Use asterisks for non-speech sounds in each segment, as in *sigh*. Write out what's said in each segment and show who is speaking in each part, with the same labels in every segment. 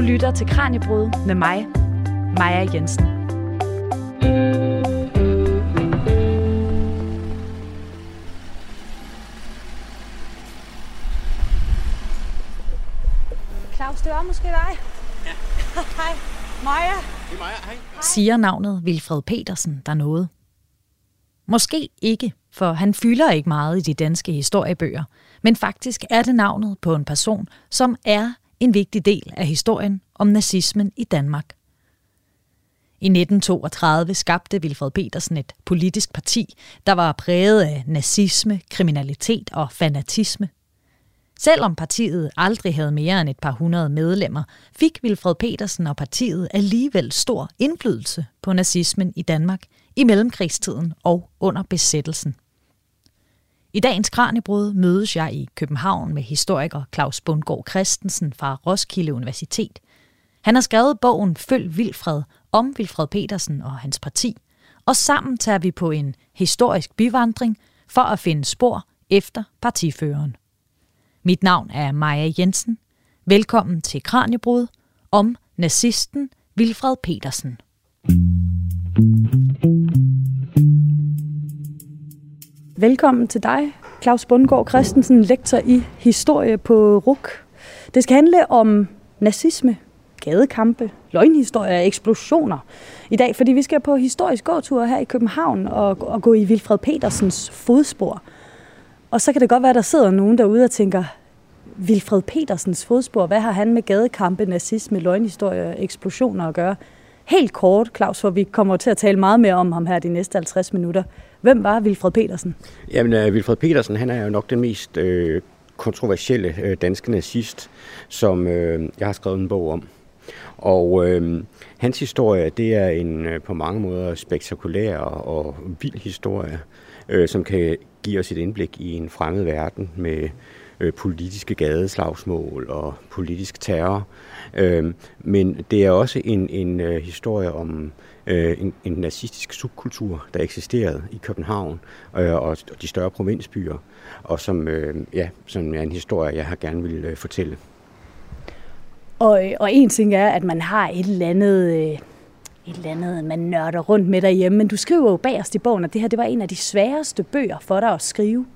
Speaker 1: Du lytter til Kranjebrud med mig, Maja Jensen. Claus, det var måske dig. Ja. *laughs* Hej, Maja. Det er Maja, hej.
Speaker 2: Siger navnet Vilfred Petersen der noget? Måske ikke, for han fylder ikke meget i de danske historiebøger, men faktisk er det navnet på en person, som er en vigtig del af historien om nazismen i Danmark. I 1932 skabte Vilfred Petersen et politisk parti, der var præget af nazisme, kriminalitet og fanatisme. Selvom partiet aldrig havde mere end et par hundrede medlemmer, fik Vilfred Petersen og partiet alligevel stor indflydelse på nazismen i Danmark i mellemkrigstiden og under besættelsen. I dagens Kranjebrud mødes jeg i København med historiker Claus Bundgaard Christensen fra Roskilde Universitet. Han har skrevet bogen Følg Vilfred om Vilfred Petersen og hans parti, og sammen tager vi på en historisk bivandring for at finde spor efter partiføreren. Mit navn er Maja Jensen. Velkommen til Kranjebrud om nazisten Vilfred Petersen.
Speaker 1: Velkommen til dig, Claus Bundgaard Christensen, lektor i historie på RUK. Det skal handle om nazisme, gadekampe, løgnhistorier og eksplosioner i dag, fordi vi skal på historisk gåtur her i København og, og gå i Vilfred Petersens fodspor. Og så kan det godt være, at der sidder nogen derude og tænker, Vilfred Petersens fodspor, hvad har han med gadekampe, nazisme, løgnhistorier og eksplosioner at gøre? Helt kort, Claus, for vi kommer til at tale meget mere om ham her de næste 50 minutter. Hvem var Vilfred Petersen?
Speaker 3: Jamen, øh, uh, Vilfred Petersen, han er jo nok den mest øh, kontroversielle øh, danske nazist, som øh, jeg har skrevet en bog om. Og øh, hans historie, det er en øh, på mange måder spektakulær og vild historie, øh, som kan give os et indblik i en fremmed verden med Øh, politiske gadeslagsmål og politisk terror. Uh, men det er også en, en øh, historie om øh, en, en nazistisk subkultur, der eksisterede i København øh, og de større provinsbyer, og som, øh, ja, som er en historie, jeg har gerne vil øh, fortælle.
Speaker 1: Og, og en ting er, at man har et eller andet... Øh et eller andet, man nørder rundt med derhjemme, men du skriver jo bagerst i bogen, at det her det var en af de sværeste bøger for dig at skrive.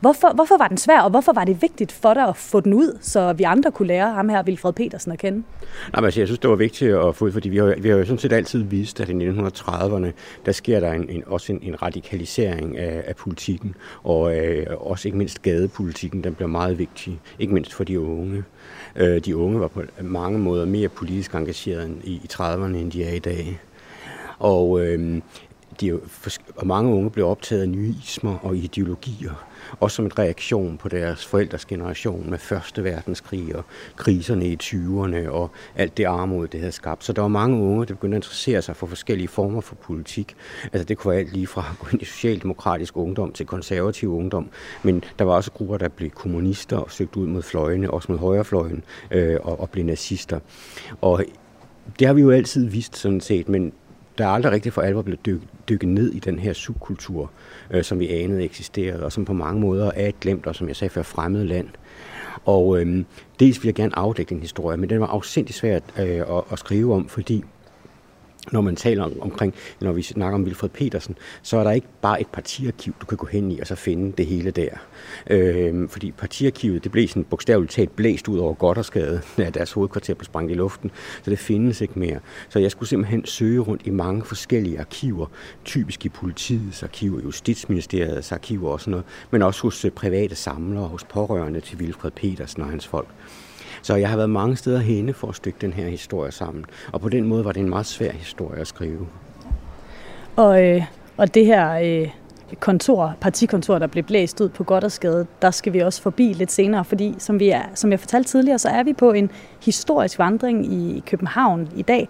Speaker 1: Hvorfor, hvorfor var den svær, og hvorfor var det vigtigt for dig at få den ud, så vi andre kunne lære ham her, Vilfred Petersen, at kende?
Speaker 3: Nej, men altså, jeg synes, det var vigtigt at få fordi vi har, vi har jo sådan set altid vist, at i 1930'erne, der sker der en, en, også en, en radikalisering af, af politikken, og øh, også ikke mindst gadepolitikken, den bliver meget vigtig, ikke mindst for de unge. Øh, de unge var på mange måder mere politisk engageret i, i 30'erne, end de er i dag. Og øh, de, og mange unge blev optaget af nye ismer og ideologier, også som en reaktion på deres forældres generation med Første Verdenskrig og kriserne i 20'erne og alt det armod, det havde skabt. Så der var mange unge, der begyndte at interessere sig for forskellige former for politik. Altså det kunne være alt lige fra at gå ind i socialdemokratisk ungdom til konservativ ungdom, men der var også grupper, der blev kommunister og søgte ud mod fløjene, også mod højrefløjen øh, og, og blev nazister. Og det har vi jo altid vist sådan set, men der er aldrig rigtig for alvor blevet dyk, dykket ned i den her subkultur, øh, som vi anede eksisterede, og som på mange måder er et glemt, og som jeg sagde før, fremmed land. Og øh, dels vil jeg gerne afdække den historie, men den var afsindig svært øh, at, at skrive om, fordi når man taler om, omkring, når vi snakker om Wilfred Petersen, så er der ikke bare et partiarkiv, du kan gå hen i og så finde det hele der. Øh, fordi partiarkivet, det blev sådan bogstaveligt talt blæst ud over Goddersgade, *laughs* da deres hovedkvarter blev sprængt i luften, så det findes ikke mere. Så jeg skulle simpelthen søge rundt i mange forskellige arkiver, typisk i politiets arkiver, justitsministeriets arkiver og sådan noget, men også hos øh, private samlere, hos pårørende til Wilfred Petersen og hans folk. Så jeg har været mange steder henne for at stykke den her historie sammen. Og på den måde var det en meget svær historie at skrive.
Speaker 1: Og, øh, og det her øh, kontor, partikontor, der blev blæst ud på Goddersgade, der skal vi også forbi lidt senere, fordi som, vi er, som jeg fortalte tidligere, så er vi på en historisk vandring i København i dag.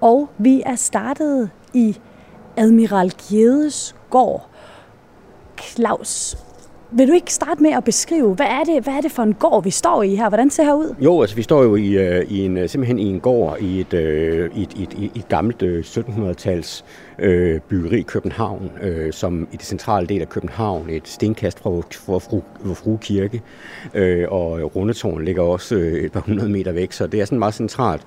Speaker 1: Og vi er startet i Admiral Gjedes gård. Claus, vil du ikke starte med at beskrive, hvad er det, hvad er det for en gård, vi står i her? Hvordan ser det her ud?
Speaker 3: Jo, altså vi står jo i, øh, i en, øh, simpelthen i en gård i et, øh, i et, i et, i et gammelt 1700-tals øh, byggeri i København, øh, som i det centrale del af København, et stenkast fra Vor Fru, Fru Kirke, øh, og Rundetårn ligger også øh, et par hundrede meter væk, så det er sådan meget centralt.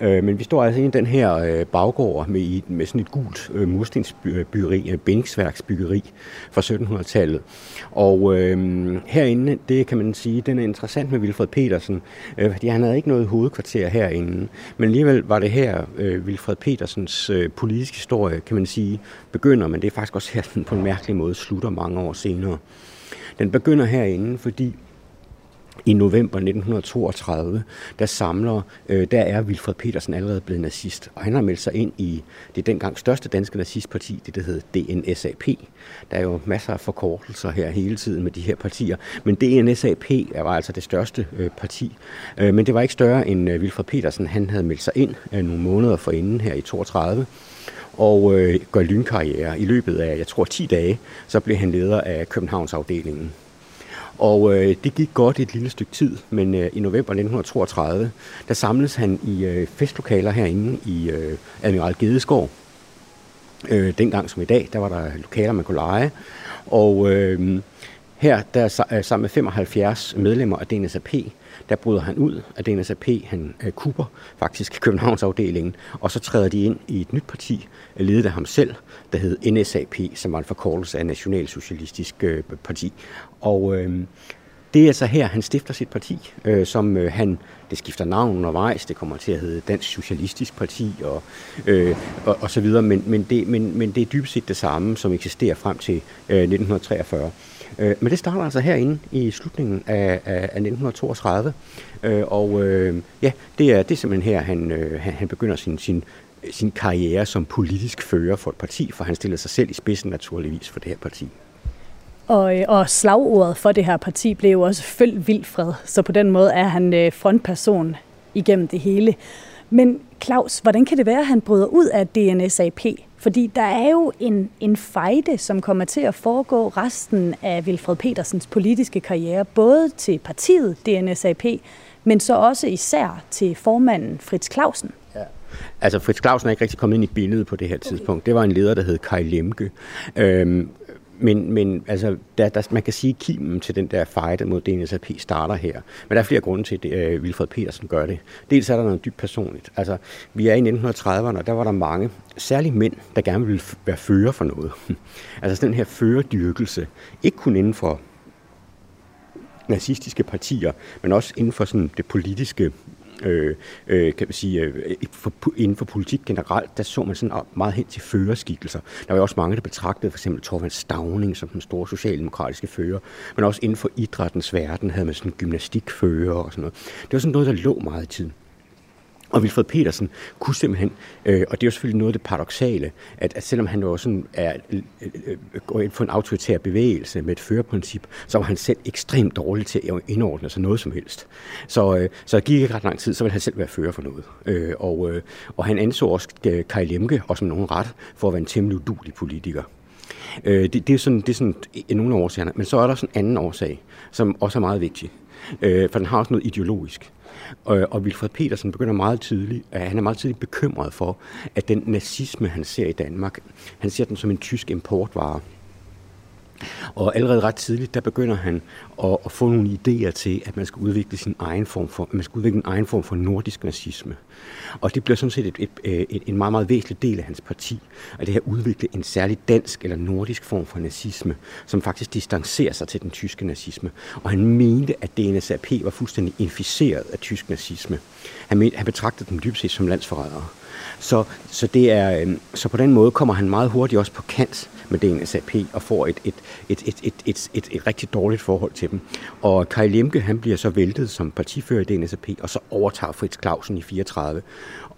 Speaker 3: Øh, men vi står altså i den her øh, baggård med, med sådan et gult øh, murstensbyggeri, øh, bindingsværksbyggeri fra 1700-tallet. Og øh, herinde, det kan man sige, den er interessant med Vilfred Petersen, øh, fordi han havde ikke noget hovedkvarter herinde. Men alligevel var det her, øh, Vilfred Petersens øh, politiske historie, kan man sige, begynder, men det er faktisk også her, *laughs* den på en mærkelig måde slutter mange år senere. Den begynder herinde, fordi i november 1932, der samler, øh, der er Wilfred Petersen allerede blevet nazist, og han har meldt sig ind i det dengang største danske nazistparti, det der hed DNSAP. Der er jo masser af forkortelser her hele tiden med de her partier, men DNSAP var altså det største øh, parti. Øh, men det var ikke større end øh, Wilfred Petersen, han havde meldt sig ind øh, nogle måneder forinden her i 32 og øh, gør lynkarriere. I løbet af, jeg tror, 10 dage, så blev han leder af Københavns afdelingen. Og øh, det gik godt et lille stykke tid, men øh, i november 1932, der samles han i øh, festlokaler herinde i øh, Admiral Gedeskov. Øh, dengang som i dag, der var der lokaler, man kunne lege. Og øh, her, der sammen med 75 medlemmer af DNSAP, der bryder han ud af DNSAP, han øh, kuber faktisk Københavnsafdelingen, og så træder de ind i et nyt parti, øh, ledet af ham selv, der hed NSAP, som var en forkortelse af Nationalsocialistisk øh, Parti. Og øh, det er altså her, han stifter sit parti, øh, som øh, han, det skifter navn undervejs, det kommer til at hedde Dansk Socialistisk Parti og, øh, og, og så videre, men, men, det, men, men det er dybest set det samme, som eksisterer frem til øh, 1943. Øh, men det starter altså herinde i slutningen af, af, af 1932, øh, og øh, ja, det er, det er simpelthen her, han, øh, han, han begynder sin, sin, sin karriere som politisk fører for et parti, for han stiller sig selv i spidsen naturligvis for det her parti.
Speaker 1: Og, øh, og slagordet for det her parti blev jo også følg Vildfred, så på den måde er han øh, frontperson igennem det hele. Men Claus, hvordan kan det være, at han bryder ud af DNSAP? Fordi der er jo en, en fejde, som kommer til at foregå resten af Wilfred Petersens politiske karriere, både til partiet DNSAP, men så også især til formanden Fritz Clausen. Ja.
Speaker 3: Altså Fritz Clausen er ikke rigtig kommet ind i billedet på det her tidspunkt. Okay. Det var en leder, der hed Kai Lemke. Øhm, men, men altså, der, der, man kan sige, at kimen til den der fight mod DNSAP starter her. Men der er flere grunde til, at uh, Wilfred Petersen gør det. Dels er der noget dybt personligt. Altså, vi er i 1930'erne, og der var der mange, særligt mænd, der gerne ville være fører for noget. *laughs* altså den her førerdyrkelse, ikke kun inden for nazistiske partier, men også inden for sådan det politiske øh, øh, kan man sige, øh, for, inden for politik generelt, der så man sådan ah, meget hen til førerskikkelser. Der var også mange, der betragtede for eksempel Torvald Stavning som den store socialdemokratiske fører, men også inden for idrættens verden havde man sådan gymnastikfører og sådan noget. Det var sådan noget, der lå meget i tiden. Og Vilfred Petersen kunne simpelthen, øh, og det er jo selvfølgelig noget af det paradoxale, at, at selvom han jo sådan er, øh, øh, øh, går ind for en autoritær bevægelse med et førerprincip, så var han selv ekstremt dårlig til at indordne sig noget som helst. Så, øh, så det gik ikke ret lang tid, så ville han selv være fører for noget. Øh, og, øh, og han anså også øh, Kai Lemke, og som nogen ret, for at være en temmelig udulig politiker. Øh, det, det, er sådan, det er sådan nogle af årsagerne. Men så er der sådan en anden årsag, som også er meget vigtig. Øh, for den har også noget ideologisk. Og, og Wilfred Petersen begynder meget tidligt, at han er meget tidligt bekymret for, at den nazisme, han ser i Danmark, han ser den som en tysk importvare. Og allerede ret tidligt, der begynder han at, at få nogle idéer til, at man skal udvikle sin egen form for, man skal udvikle en egen form for nordisk nazisme. Og det bliver sådan set et, et, øh, et, en meget, meget væsentlig del af hans parti, at det her udvikle en særlig dansk eller nordisk form for nazisme, som faktisk distancerer sig til den tyske nazisme. Og han mente, at DNSAP var fuldstændig inficeret af tysk nazisme. Han, mente, han betragtede dem dybest set som landsforrædere. Så, så, det er, øhm, så på den måde kommer han meget hurtigt også på kant med DNSAP og får et, et, et, et, et, et, et, et rigtig dårligt forhold til dem. Og Kai Lemke, han bliver så væltet som partifører i DNSAP, og så overtager Fritz Clausen i 34.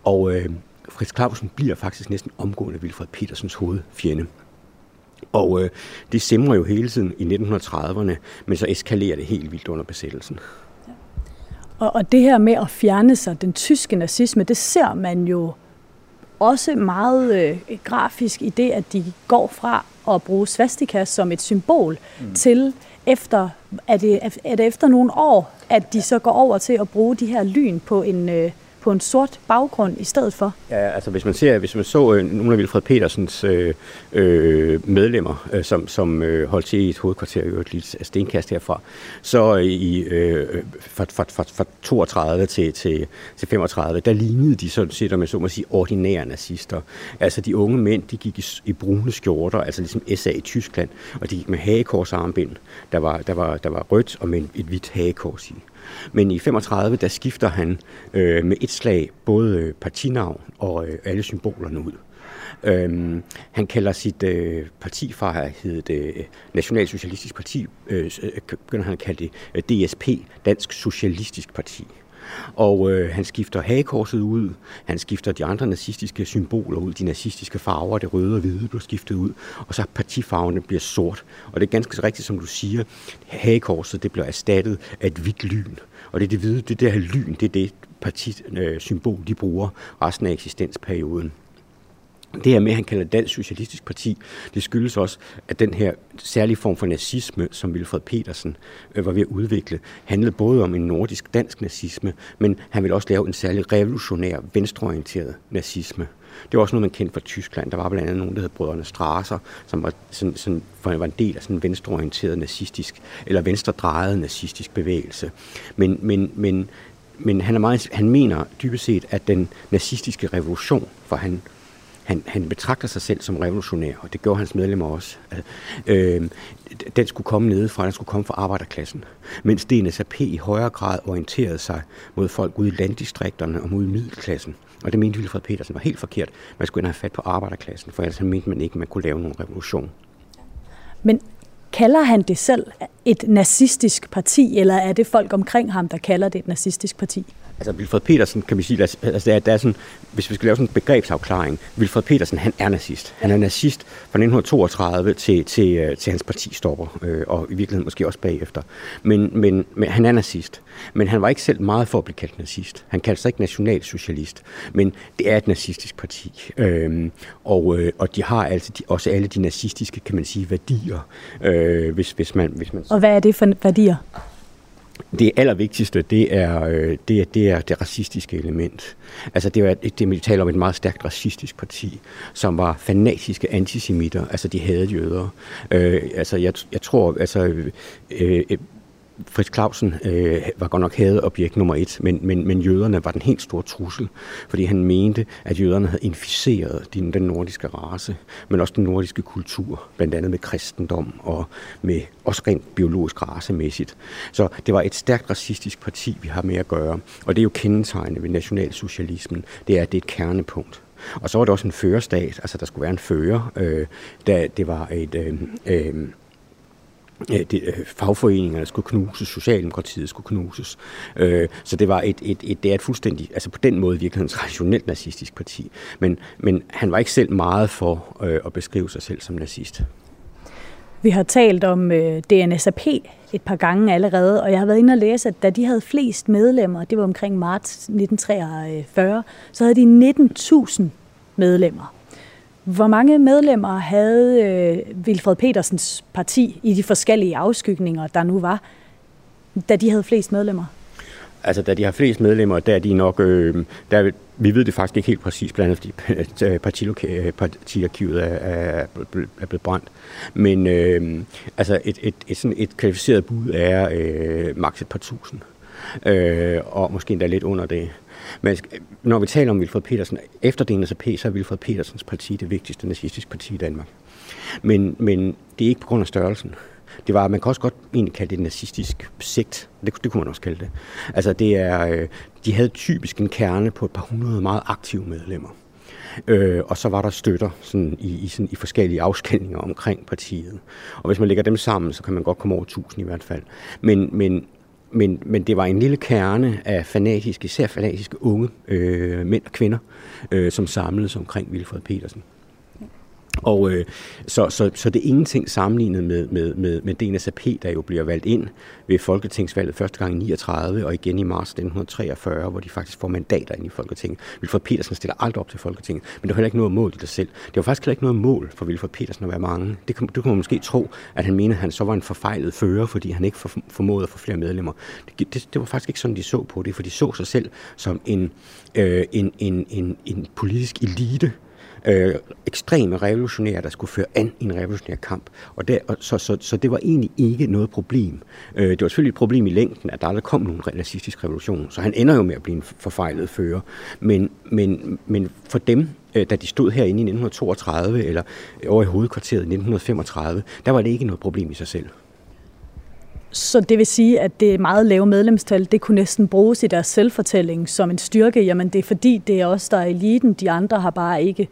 Speaker 3: Og øh, Fritz Clausen bliver faktisk næsten omgående Wilfred Petersens hovedfjende. Og øh, det simrer jo hele tiden i 1930'erne, men så eskalerer det helt vildt under besættelsen.
Speaker 1: Og, og det her med at fjerne sig den tyske nazisme, det ser man jo også meget øh, grafisk i det, at de går fra at bruge svastika som et symbol mm. til efter, er det, er det efter nogle år, at de så går over til at bruge de her lyn på en, øh, på en sort baggrund i stedet for.
Speaker 3: Ja, altså hvis man ser, hvis man så øh, nogle af Vilfred Petersens øh, øh, medlemmer, øh, som, som øh, holdt til i et hovedkvarter, i et lille stenkast herfra, så øh, i øh, fra, fra, fra, fra 32 til, til, til 35, der lignede de sådan set, om jeg så må sige, ordinære nazister. Altså de unge mænd, de gik i, i brune skjorter, altså ligesom SA i Tyskland, og de gik med hagekorsarmbind, der var, der var, der var rødt og med et hvidt hagekors i. Men i 35, der skifter han øh, med et slag både øh, partinavn og øh, alle symbolerne ud. Øhm, han kalder sit øh, parti fra hed det øh, Nationalsocialistisk Parti, øh, øh begynder han at kalde det øh, DSP, Dansk Socialistisk Parti. Og øh, han skifter hagekorset ud, han skifter de andre nazistiske symboler ud, de nazistiske farver, det røde og hvide bliver skiftet ud, og så partifarverne bliver sort. Og det er ganske rigtigt, som du siger, hagekorset det bliver erstattet af et hvidt lyn. Og det er det hvide, det der lyn, det er det partisymbol, øh, de bruger resten af eksistensperioden. Det her med, at han kalder Dansk Socialistisk Parti, det skyldes også, at den her særlige form for nazisme, som Wilfred Petersen øh, var ved at udvikle, handlede både om en nordisk-dansk nazisme, men han ville også lave en særlig revolutionær, venstreorienteret nazisme. Det var også noget, man kendte fra Tyskland. Der var blandt andet nogen, der hed Brødrene Strasser, som var, sådan, sådan, for var en del af sådan en venstreorienteret nazistisk, eller venstredrejet nazistisk bevægelse. Men, men, men, men han, er meget, han mener dybest set, at den nazistiske revolution, for han han, han betragter sig selv som revolutionær, og det gjorde hans medlemmer også. Øh, den skulle komme nedefra, den skulle komme fra arbejderklassen. Mens DNSAP i højere grad orienterede sig mod folk ude i landdistrikterne og mod middelklassen. Og det mente Wilfred Petersen var helt forkert. Man skulle ind have fat på arbejderklassen, for ellers mente man ikke, at man kunne lave nogen revolution.
Speaker 1: Men kalder han det selv et nazistisk parti, eller er det folk omkring ham, der kalder det et nazistisk parti?
Speaker 3: Altså, Vilfred Petersen, kan vi sige, altså, der, der er sådan, hvis vi skal lave sådan en begrebsafklaring, Vilfred Petersen, han er nazist. Han er nazist fra 1932 til, til, til hans parti stopper, øh, og i virkeligheden måske også bagefter. Men, men, men han er nazist. Men han var ikke selv meget for at blive kaldt nazist. Han kaldte sig ikke nationalsocialist, men det er et nazistisk parti. Øhm, og, øh, og de har altså de, også alle de nazistiske, kan man sige, værdier. Øh, hvis, hvis man, hvis man...
Speaker 1: Og hvad er det for værdier?
Speaker 3: Det allervigtigste, det er, øh, det er, det er det racistiske element. Altså det var, det, vi taler om et meget stærkt racistisk parti, som var fanatiske antisemitter, altså de havde jøder. Øh, altså jeg, jeg tror, altså øh, øh Fritz Clausen øh, var godt nok objekt nummer et, men, men, men jøderne var den helt store trussel, fordi han mente, at jøderne havde inficeret den, den nordiske race, men også den nordiske kultur, blandt andet med kristendom og med også rent biologisk racemæssigt. Så det var et stærkt racistisk parti, vi har med at gøre, og det er jo kendetegnet ved nationalsocialismen, det er, at det er et kernepunkt. Og så var det også en førerstat, altså der skulle være en fører, øh, da det var et... Øh, øh, det, øh, fagforeningerne skulle knuses, Socialdemokratiet skulle knuses. Øh, så det var et, et, et, det er et fuldstændig, altså på den måde virkelig en traditionelt nazistisk parti. Men, men han var ikke selv meget for øh, at beskrive sig selv som nazist.
Speaker 1: Vi har talt om øh, DNSAP et par gange allerede, og jeg har været inde og læse, at da de havde flest medlemmer, det var omkring marts 1943, så havde de 19.000 medlemmer. Hvor mange medlemmer havde øh, Vilfred Petersens parti i de forskellige afskygninger, der nu var, da de havde flest medlemmer?
Speaker 3: Altså, da de har flest medlemmer, der er de nok... Øh, der, vi ved det faktisk ikke helt præcis, blandt andet fordi *laughs* øh, øh, partiarkivet er, er, er blevet brændt. Men øh, altså, et, et, et, sådan et kvalificeret bud er øh, maks et par tusind. Øh, og måske endda lidt under det. Men når vi taler om Vilfred Petersen, efter P, så er Vilfred Petersens parti det vigtigste nazistiske parti i Danmark. Men, men det er ikke på grund af størrelsen. Det var, man kan også godt egentlig kalde det en nazistisk sigt. Det, det kunne man også kalde det. Altså det er, øh, de havde typisk en kerne på et par hundrede meget aktive medlemmer. Øh, og så var der støtter sådan, i, i, sådan, i forskellige afskælninger omkring partiet. Og hvis man lægger dem sammen, så kan man godt komme over 1000 i hvert fald. Men, men men, men det var en lille kerne af fanatiske, især fanatiske unge øh, mænd og kvinder, øh, som samledes omkring Vilfred Petersen. Og øh, så, så, så det er ingenting sammenlignet med, med, med, med DNSAP, der jo bliver valgt ind ved Folketingsvalget første gang i 39 og igen i marts 1943, hvor de faktisk får mandater ind i Folketinget. Vilfred Petersen stiller aldrig op til Folketinget, men det var heller ikke noget mål i sig selv. Det var faktisk heller ikke noget mål for Vilfred Petersen at være mange. Det kan, det kunne man måske tro, at han mente, at han så var en forfejlet fører, fordi han ikke formåede at få flere medlemmer. Det, det, det var faktisk ikke sådan, de så på det, for de så sig selv som en, øh, en, en, en, en politisk elite, øh, ekstreme revolutionære, der skulle føre an i en revolutionær kamp. Og der, og så, så, så det var egentlig ikke noget problem. Øh, det var selvfølgelig et problem i længden, at der aldrig kom nogen nazistisk revolution, så han ender jo med at blive en forfejlet fører. Men, men, men for dem, øh, da de stod herinde i 1932 eller over i hovedkvarteret i 1935, der var det ikke noget problem i sig selv.
Speaker 1: Så det vil sige, at det meget lave medlemstal, det kunne næsten bruges i deres selvfortælling som en styrke. Jamen det er fordi, det er os, der er eliten. De andre har bare ikke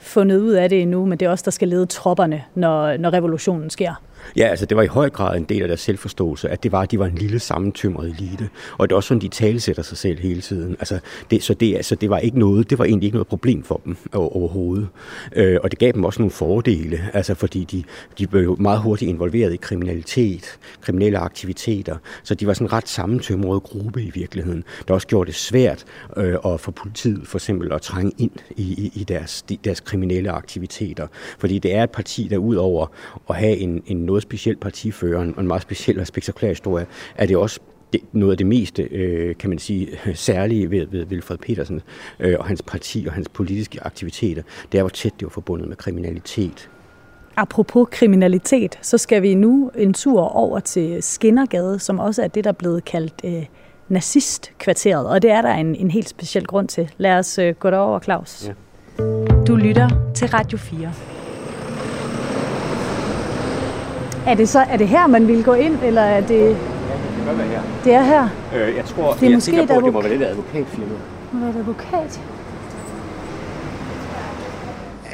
Speaker 1: fundet ud af det endnu, men det er os, der skal lede tropperne, når, når revolutionen sker.
Speaker 3: Ja, altså det var i høj grad en del af deres selvforståelse, at det var, at de var en lille sammentømret elite. Og det er også sådan, de talesætter sig selv hele tiden. Altså, det, så, det, altså, det var ikke noget, det var egentlig ikke noget problem for dem overhovedet. Øh, og det gav dem også nogle fordele, altså fordi de, de blev jo meget hurtigt involveret i kriminalitet, kriminelle aktiviteter. Så de var sådan en ret sammentømret gruppe i virkeligheden, der også gjorde det svært øh, at få politiet for eksempel at trænge ind i, i, i deres, deres kriminelle aktiviteter. Fordi det er et parti, der ud over at have en, en noget speciel partifører, og en meget speciel og spektakulær historie, er det også det, noget af det mest, øh, kan man sige, *laughs* særlige ved, ved Wilfred Petersen øh, og hans parti og hans politiske aktiviteter, det er, hvor tæt det var forbundet med kriminalitet.
Speaker 1: Apropos kriminalitet, så skal vi nu en tur over til Skinnergade, som også er det, der er blevet kaldt øh, nazistkvarteret, og det er der en, en helt speciel grund til. Lad os øh, gå derover, Claus. Ja. Du lytter til Radio 4. Er det så er det her, man vil gå ind, eller er det... Ja, det
Speaker 3: kan være her.
Speaker 1: Det er her?
Speaker 3: Øh, jeg tror, det er jeg måske er på, at det må være lidt advokatfirma.
Speaker 1: Må være et advokat?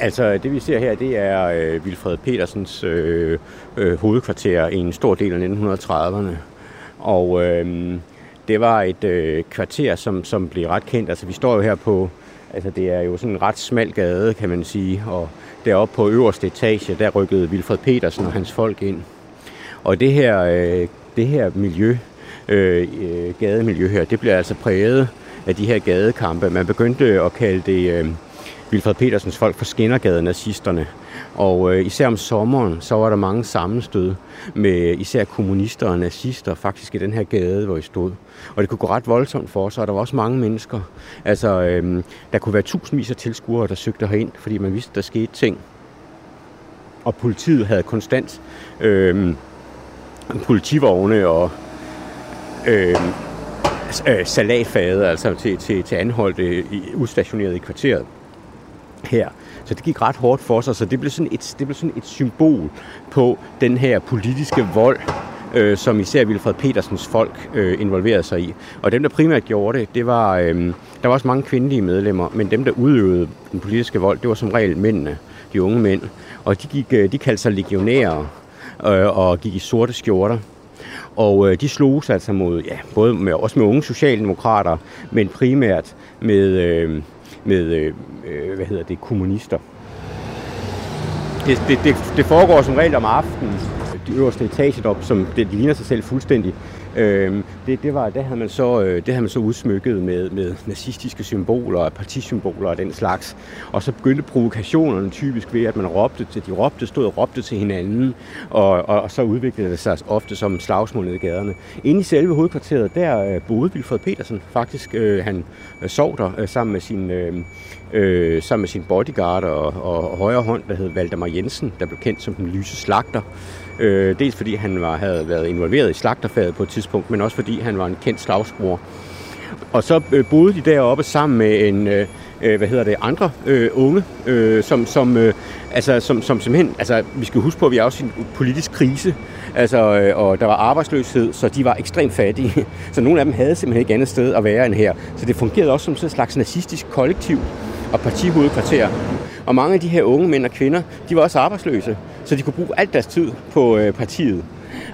Speaker 3: Altså, det vi ser her, det er øh, Vilfred Petersens øh, øh, hovedkvarter i en stor del af 1930'erne. Og øh, det var et øh, kvarter, som, som blev ret kendt. Altså, vi står jo her på, altså det er jo sådan en ret smal gade, kan man sige, og deroppe på øverste etage, der rykkede Vilfred Petersen og hans folk ind. Og det her, øh, det her miljø, øh, øh, gademiljø her, det blev altså præget af de her gadekampe. Man begyndte at kalde det øh, Vilfred Petersens folk for skinnergade-nazisterne. Og øh, især om sommeren, så var der mange sammenstød med især kommunister og nazister faktisk i den her gade, hvor I stod. Og det kunne gå ret voldsomt for os, og der var også mange mennesker. Altså, øh, der kunne være tusindvis af tilskuere, der søgte herind, fordi man vidste, der skete ting. Og politiet havde konstant øh, politivogne og øh, øh, salatfade, altså til, til, til anholdte udstationeret i kvarteret her. Så det gik ret hårdt for sig, så det blev sådan et, det blev sådan et symbol på den her politiske vold, øh, som især Vilfred Petersens folk øh, involverede sig i. Og dem, der primært gjorde det, det var, øh, der var også mange kvindelige medlemmer, men dem, der udøvede den politiske vold, det var som regel mændene, de unge mænd. Og de, gik, øh, de kaldte sig legionærer øh, og gik i sorte skjorter. Og øh, de slog sig altså mod, ja, både med, også med unge socialdemokrater, men primært med, øh, med øh, øh, hvad hedder det, kommunister. Det, det, det, det foregår som regel om aftenen, de øverste etager op, som det ligner sig selv fuldstændig. Øh, det, det, var, det, havde man så, øh, det havde man så udsmykket med, med nazistiske symboler og partisymboler og den slags. Og så begyndte provokationerne typisk ved, at man råbte til, de råbte, stod og råbte til hinanden, og, og, og så udviklede det sig ofte som slagsmål nede i gaderne. Inde i selve hovedkvarteret, der øh, boede Vilfred Petersen faktisk. Øh, han øh, sov der øh, sammen med sin... Øh, øh, sammen med sin bodyguard og, og, og højre hånd, der hed Valdemar Jensen, der blev kendt som den lyse slagter. Øh, dels fordi han var, havde været involveret i slagterfaget på et tidspunkt, men også fordi han var en kendt slagsbror. Og så øh, boede de deroppe sammen med en, øh, øh, hvad hedder det, andre øh, unge, øh, som, som, øh, altså, som, som simpelthen, altså vi skal huske på, at vi er også i en politisk krise, altså, øh, og der var arbejdsløshed, så de var ekstremt fattige. *laughs* Så nogle af dem havde simpelthen ikke andet sted at være end her. Så det fungerede også som sådan en slags nazistisk kollektiv og partihovedkvarter. Og mange af de her unge mænd og kvinder, de var også arbejdsløse, så de kunne bruge alt deres tid på øh, partiet.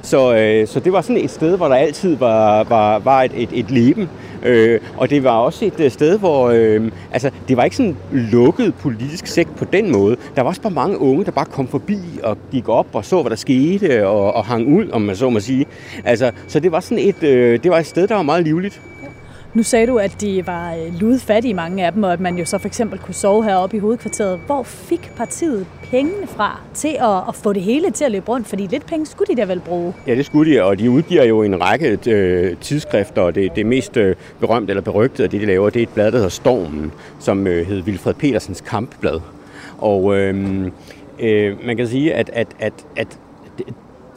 Speaker 3: Så, øh, så det var sådan et sted, hvor der altid var, var, var et, et, et leben. Øh, og det var også et øh, sted, hvor øh, altså, det var ikke sådan lukket politisk sekt på den måde. Der var også bare mange unge, der bare kom forbi og gik op og så, hvad der skete og, og hang ud, om man så må sige. Altså, så det var sådan et, øh, det var et sted, der var meget livligt.
Speaker 1: Nu sagde du, at de var øh, ludfattige, mange af dem, og at man jo så for eksempel kunne sove heroppe i hovedkvarteret. Hvor fik partiet pengene fra til at, at få det hele til at løbe rundt? Fordi lidt penge skulle de da vel bruge?
Speaker 3: Ja, det skulle de, og de udgiver jo en række øh, tidsskrifter, og det, det mest øh, berømte eller berygtede af det, de laver, det er et blad, der hedder Stormen, som øh, hed Vilfred Petersens kampblad. Og øh, øh, man kan sige, at, at, at, at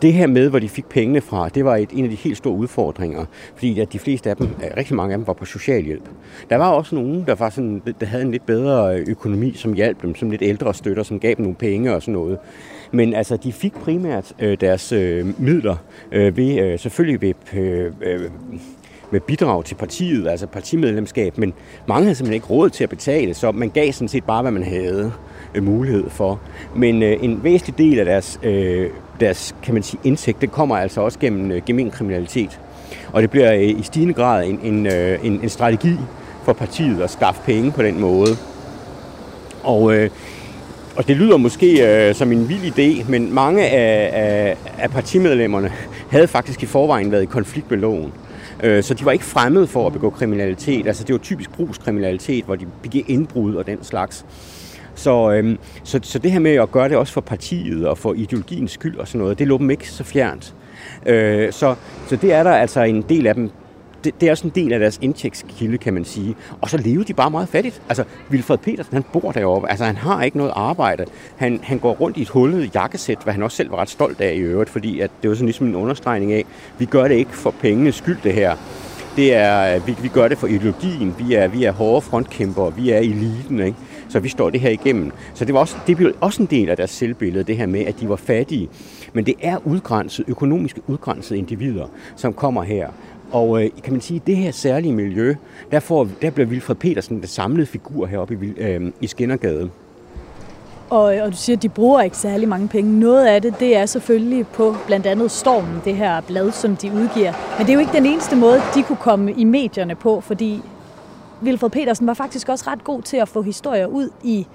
Speaker 3: det her med, hvor de fik pengene fra, det var et, en af de helt store udfordringer, fordi at de fleste af dem, øh, rigtig mange af dem, var på socialhjælp. Der var også nogen, der, var sådan, der havde en lidt bedre øh, økonomi, som hjalp dem, som lidt ældre støtter, som gav dem nogle penge og sådan noget. Men altså, de fik primært øh, deres øh, midler øh, ved, øh, selvfølgelig ved øh, øh, med bidrag til partiet, altså partimedlemskab, men mange havde simpelthen ikke råd til at betale, så man gav sådan set bare, hvad man havde øh, mulighed for. Men øh, en væsentlig del af deres øh, deres kan man sige, indtægt, det kommer altså også gennem øh, gemen kriminalitet. Og det bliver øh, i stigende grad en, en, øh, en, en strategi for partiet at skaffe penge på den måde. Og, øh, og det lyder måske øh, som en vild idé, men mange af, af, af partimedlemmerne havde faktisk i forvejen været i konflikt med loven. Øh, så de var ikke fremmede for at begå kriminalitet. Altså det var typisk brugskriminalitet, hvor de begik indbrud og den slags. Så, øhm, så, så det her med at gøre det også for partiet og for ideologiens skyld og sådan noget, det lå dem ikke så fjernt. Øh, så, så det er der altså en del af dem, det, det er også en del af deres indtægtskilde, kan man sige. Og så lever de bare meget fattigt. Altså, Vilfred Petersen, han bor deroppe. Altså, han har ikke noget arbejde. Han, han går rundt i et hullet jakkesæt, hvad han også selv var ret stolt af i øvrigt, fordi at det var sådan ligesom en understregning af, vi gør det ikke for pengenes skyld, det her. Det er, vi, vi gør det for ideologien. Vi er, vi er hårde frontkæmpere. Vi er eliten, ikke? Så vi står det her igennem. Så det, var også, det blev også en del af deres selvbillede, det her med, at de var fattige. Men det er udgrænset, økonomisk udgrænsede individer, som kommer her. Og øh, kan man sige, at det her særlige miljø, der, får, der bliver Vilfred Petersen den samlede figur heroppe i, øh, i Skinnergade.
Speaker 1: Og, øh, og du siger, at de bruger ikke særlig mange penge. Noget af det, det er selvfølgelig på blandt andet Stormen, det her blad, som de udgiver. Men det er jo ikke den eneste måde, de kunne komme i medierne på, fordi Vilfred Petersen var faktisk også ret god til at få historier ud i,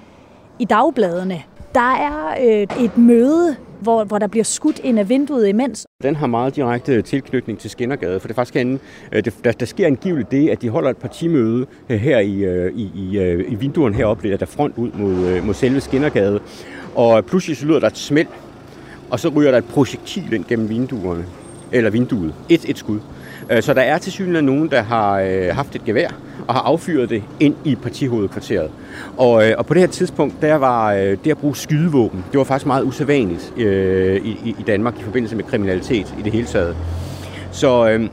Speaker 1: i dagbladene. Der er øh, et møde, hvor, hvor der bliver skudt ind af vinduet imens.
Speaker 3: Den har meget direkte tilknytning til Skinnergade, for det er faktisk en, øh, der, der sker angiveligt det, at de holder et partimøde øh, her i, øh, i, i, i vinduerne heroppe, der front ud mod, mod selve Skinnergade. Og pludselig så lyder der et smæld, og så ryger der et projektil ind gennem vinduerne, eller vinduet. Et, et skud. Øh, så der er til synligheden nogen, der har øh, haft et gevær, og har affyret det ind i partihovedkvarteret. Og, øh, og på det her tidspunkt, der var det at bruge skydevåben, det var faktisk meget usædvanligt øh, i, i Danmark i forbindelse med kriminalitet i det hele taget. Så, øh,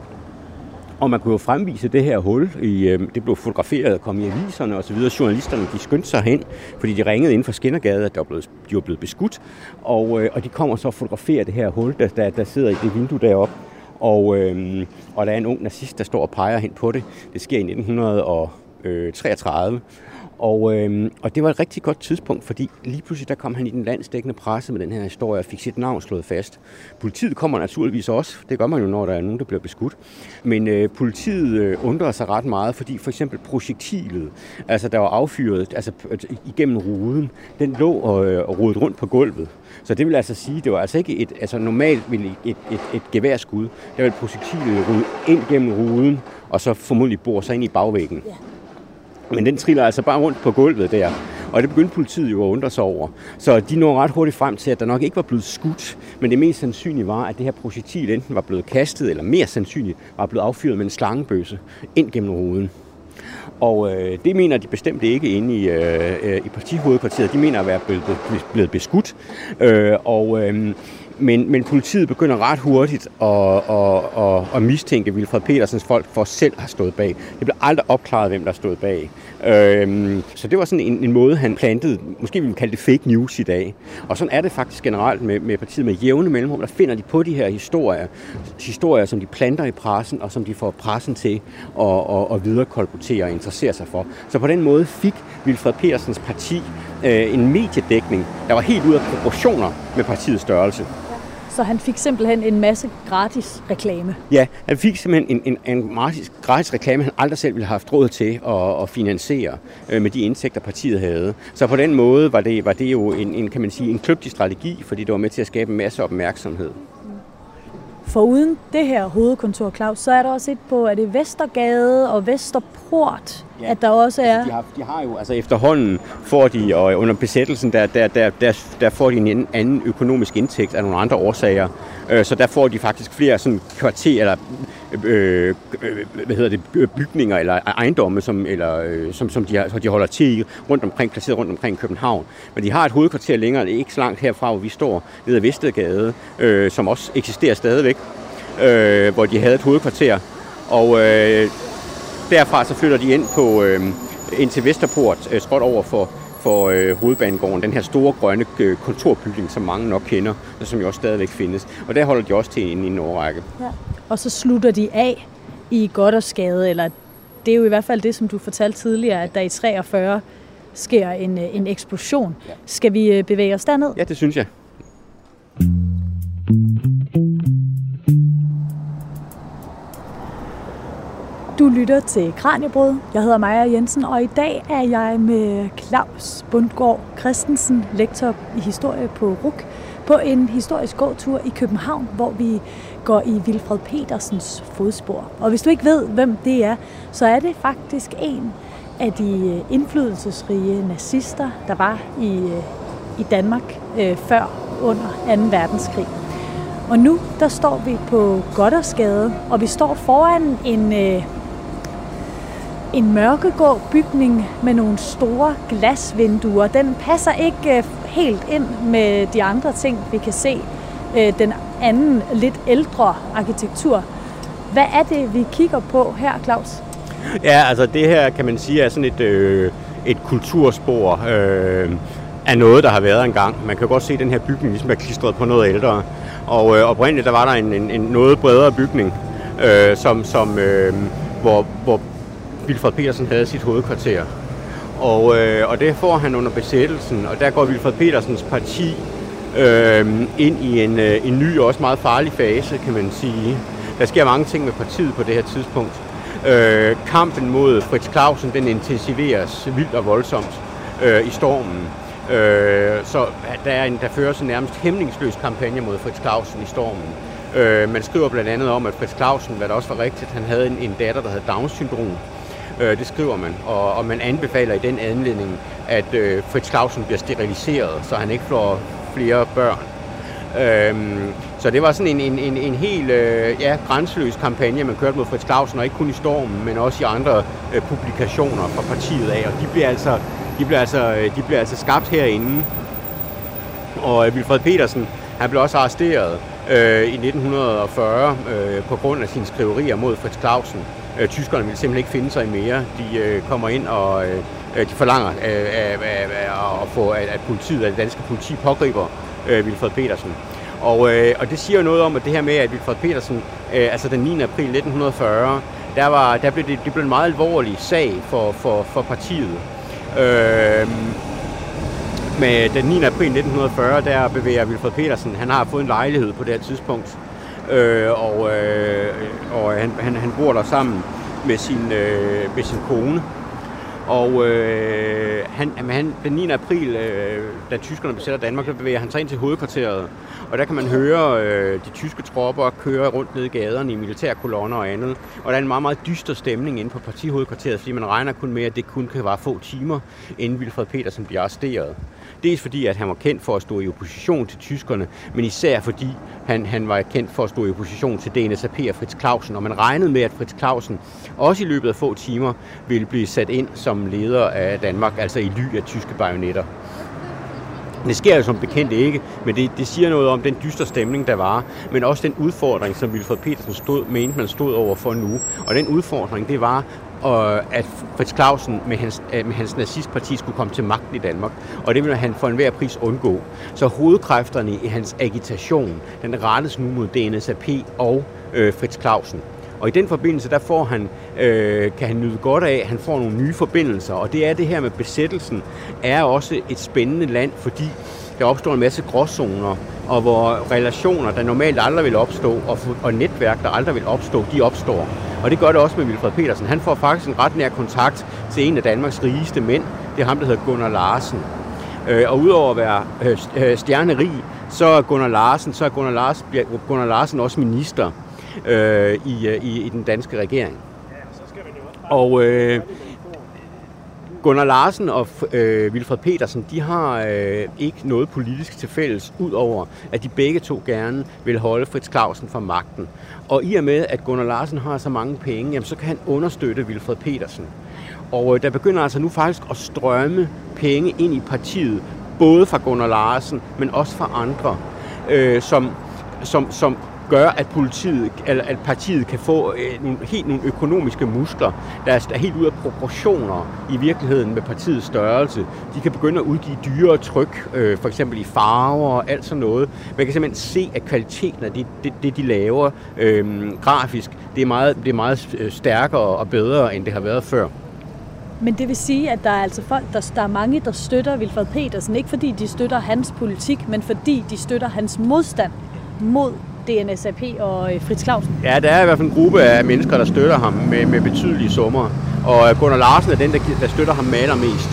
Speaker 3: og man kunne jo fremvise det her hul. I, øh, det blev fotograferet og kom i aviserne osv. Journalisterne de skyndte sig hen, fordi de ringede ind fra Skinnergade, at der var blevet, de var blevet beskudt. Og, øh, og de kommer så og fotograferer det her hul, der, der, der sidder i det vindue deroppe. Og, øh, og der er en ung nazist, der står og peger hen på det. Det sker i 1933. Og, øh, og det var et rigtig godt tidspunkt, fordi lige pludselig der kom han i den landsdækkende presse med den her historie og fik sit navn slået fast. Politiet kommer naturligvis også, det gør man jo, når der er nogen, der bliver beskudt. Men øh, politiet øh, undrer sig ret meget, fordi for eksempel projektilet, altså der var affyret altså, igennem ruden, den lå og, øh, og rodet rundt på gulvet. Så det vil altså sige, det var altså ikke et, altså normalt ville et, et, et geværskud, der vil projektilet rode ind gennem ruden, og så formodentlig bor sig ind i bagvæggen. Ja. Men den triller altså bare rundt på gulvet der. Og det begyndte politiet jo at undre sig over. Så de når ret hurtigt frem til, at der nok ikke var blevet skudt, men det mest sandsynlige var, at det her projektil enten var blevet kastet, eller mere sandsynligt var blevet affyret med en slangebøsse ind gennem ruden. Og øh, det mener de bestemt ikke inde i, øh, øh i partihovedkvarteret. De mener at være blevet, blevet beskudt. Øh, og øh, men, men politiet begynder ret hurtigt at, at, at, at mistænke Vilfred Petersens folk for selv at have stået bag. Det blev aldrig opklaret, hvem der stod bag. Øhm, så det var sådan en, en måde, han plantede, måske vi vil kalde det fake news i dag. Og sådan er det faktisk generelt med, med partiet med jævne mellemrum. Der finder de på de her historier, historier, som de planter i pressen, og som de får pressen til at, at, at viderekolportere og interessere sig for. Så på den måde fik Vilfred Petersens parti øh, en mediedækning, der var helt ude af proportioner med partiets størrelse.
Speaker 1: Så han fik simpelthen en masse gratis reklame.
Speaker 3: Ja, han fik simpelthen en, en, en gratis, gratis reklame, han aldrig selv ville have haft råd til at, at finansiere øh, med de indtægter, partiet havde. Så på den måde var det, var det jo en, en, kan man sige, en kløgtig strategi, fordi det var med til at skabe en masse opmærksomhed.
Speaker 1: For uden det her hovedkontor, Claus, så er der også et på, er det Vestergade og Vesterport, ja. at der også er...
Speaker 3: Altså, de, har, de har jo, altså efterhånden får de, og under besættelsen, der, der, der, der, der får de en anden økonomisk indtægt af nogle andre årsager. Øh, så der får de faktisk flere sådan kvarter, eller Øh, øh, hvad hedder det, bygninger eller e- ejendomme, som, eller, øh, som, som, de, har, som de holder til rundt omkring, placeret rundt omkring København. Men de har et hovedkvarter længere, ikke så langt herfra, hvor vi står, nede ad Vestergade, øh, som også eksisterer stadigvæk, øh, hvor de havde et hovedkvarter. Og øh, derfra så flytter de ind på øh, ind til Vesterport, øh, skråt over for for øh, hovedbanegården, den her store grønne øh, kontorbygning, som mange nok kender, og som jo også stadigvæk findes. Og der holder de også til inde i en årrække. Ja.
Speaker 1: Og så slutter de af i Goddersgade, eller det er jo i hvert fald det, som du fortalte tidligere, at der i 43 sker en, øh, en eksplosion. Ja. Skal vi øh, bevæge os derned?
Speaker 3: Ja, det synes jeg.
Speaker 1: Du lytter til Kranjebrød. Jeg hedder Maja Jensen, og i dag er jeg med Claus Bundgaard Christensen, lektor i historie på RUK, på en historisk gåtur i København, hvor vi går i Vilfred Petersens fodspor. Og hvis du ikke ved, hvem det er, så er det faktisk en af de indflydelsesrige nazister, der var i, i Danmark øh, før under 2. verdenskrig. Og nu der står vi på Goddersgade, og vi står foran en øh, en mørkegrå bygning med nogle store glasvinduer. Den passer ikke øh, helt ind med de andre ting, vi kan se. Øh, den anden, lidt ældre arkitektur. Hvad er det, vi kigger på her, Claus?
Speaker 3: Ja, altså det her kan man sige er sådan et, øh, et kulturspor øh, af noget, der har været engang. Man kan godt se, at den her bygning ligesom er klistret på noget ældre. Og øh, oprindeligt der var der en, en, en noget bredere bygning, øh, som, som, øh, hvor, hvor Vilfred Petersen havde sit hovedkvarter. Og, øh, og det får han under besættelsen, og der går Vilfred Petersens parti øh, ind i en, øh, en ny og også meget farlig fase, kan man sige. Der sker mange ting med partiet på det her tidspunkt. Øh, kampen mod Fritz Clausen, den intensiveres vildt og voldsomt øh, i stormen. Øh, så der, er en, der føres en nærmest hæmningsløs kampagne mod Fritz Clausen i stormen. Øh, man skriver blandt andet om, at Fritz Clausen, hvad der også var rigtigt, han havde en, en datter, der havde Down-syndrom. Øh, det skriver man, og, og man anbefaler i den anledning, at øh, Fritz Clausen bliver steriliseret, så han ikke får flere børn. Øhm, så det var sådan en, en, en, en helt øh, ja, grænseløs kampagne, man kørte mod Fritz Clausen, og ikke kun i Stormen, men også i andre øh, publikationer fra partiet af, og de bliver altså, de bliver altså, øh, de bliver altså skabt herinde. Og øh, Wilfred Petersen, han blev også arresteret øh, i 1940 øh, på grund af sine skriverier mod Fritz Clausen. Øh, tyskerne vil simpelthen ikke finde sig i mere. De øh, kommer ind og øh, øh de forlanger øh, øh, øh, at få, at, at politiet, at det danske politi pågriber øh, Wilfred Petersen. Og, øh, og det siger noget om, at det her med, at Wilfred Petersen, øh, altså den 9. april 1940, der, var, der blev det, det blev en meget alvorlig sag for, for, for partiet. Øh, med den 9. april 1940, der bevæger Wilfred Petersen, han har fået en lejlighed på det her tidspunkt, øh, og, øh, og han, han, han bor der sammen med sin, øh, med sin kone. Og øh, han, han, den 9. april, øh, da tyskerne besætter Danmark, så bevæger han sig ind til hovedkvarteret. Og der kan man høre øh, de tyske tropper køre rundt ned i gaderne i militærkolonner og andet. Og der er en meget, meget dyster stemning inde på partihovedkvarteret, fordi man regner kun med, at det kun kan være få timer, inden Wilfred Petersen bliver arresteret. Dels fordi, at han var kendt for at stå i opposition til tyskerne, men især fordi han, han var kendt for at stå i opposition til DNSAP og Fritz Clausen. Og man regnede med, at Fritz Clausen også i løbet af få timer ville blive sat ind som leder af Danmark, altså i ly af tyske bajonetter. Det sker jo som bekendt ikke, men det, det siger noget om den dystre stemning, der var, men også den udfordring, som Wilfred Petersen stod, mente, man stod over for nu. Og den udfordring, det var, og at Fritz Clausen med hans, øh, med hans nazistparti skulle komme til magten i Danmark. Og det ville han for enhver pris undgå. Så hovedkræfterne i hans agitation, den rettes nu mod DNSAP og øh, Fritz Clausen. Og i den forbindelse, der får han, øh, kan han nyde godt af, at han får nogle nye forbindelser. Og det er det her med besættelsen, er også et spændende land, fordi der opstår en masse gråzoner, og hvor relationer, der normalt aldrig vil opstå, og, og netværk, der aldrig vil opstå, de opstår. Og det gør det også med Wilfred Petersen. Han får faktisk en ret nær kontakt til en af Danmarks rigeste mænd. Det er ham, der hedder Gunnar Larsen. Øh, og udover at være øh, øh, stjernerig, så er Gunnar Larsen, så er Gunnar Larsen, Gunnar Larsen også minister øh, i, øh, i, i den danske regering. Og øh, Gunnar Larsen og øh, Wilfred Petersen, de har øh, ikke noget politisk til fælles, udover at de begge to gerne vil holde Fritz Clausen fra magten. Og i og med, at Gunnar Larsen har så mange penge, jamen, så kan han understøtte Wilfred Petersen. Og øh, der begynder altså nu faktisk at strømme penge ind i partiet, både fra Gunnar Larsen, men også fra andre, øh, som, som, som gør, at politiet, eller at partiet kan få øh, nogle, helt nogle økonomiske muskler, der er, der er helt ud af proportioner i virkeligheden med partiets størrelse. De kan begynde at udgive dyre tryk, øh, for eksempel i farver og alt sådan noget. Man kan simpelthen se, at kvaliteten af det, det, det de laver øh, grafisk, det er, meget, det er meget øh, stærkere og bedre, end det har været før.
Speaker 1: Men det vil sige, at der er altså folk, der, der er mange, der støtter Vilfred Petersen, ikke fordi de støtter hans politik, men fordi de støtter hans modstand mod DNSAP og øh, Fritz Clausen?
Speaker 3: Ja, der er i hvert fald en gruppe af mennesker, der støtter ham med, med betydelige summer. Og øh, Gunnar Larsen er den, der, der støtter ham mest.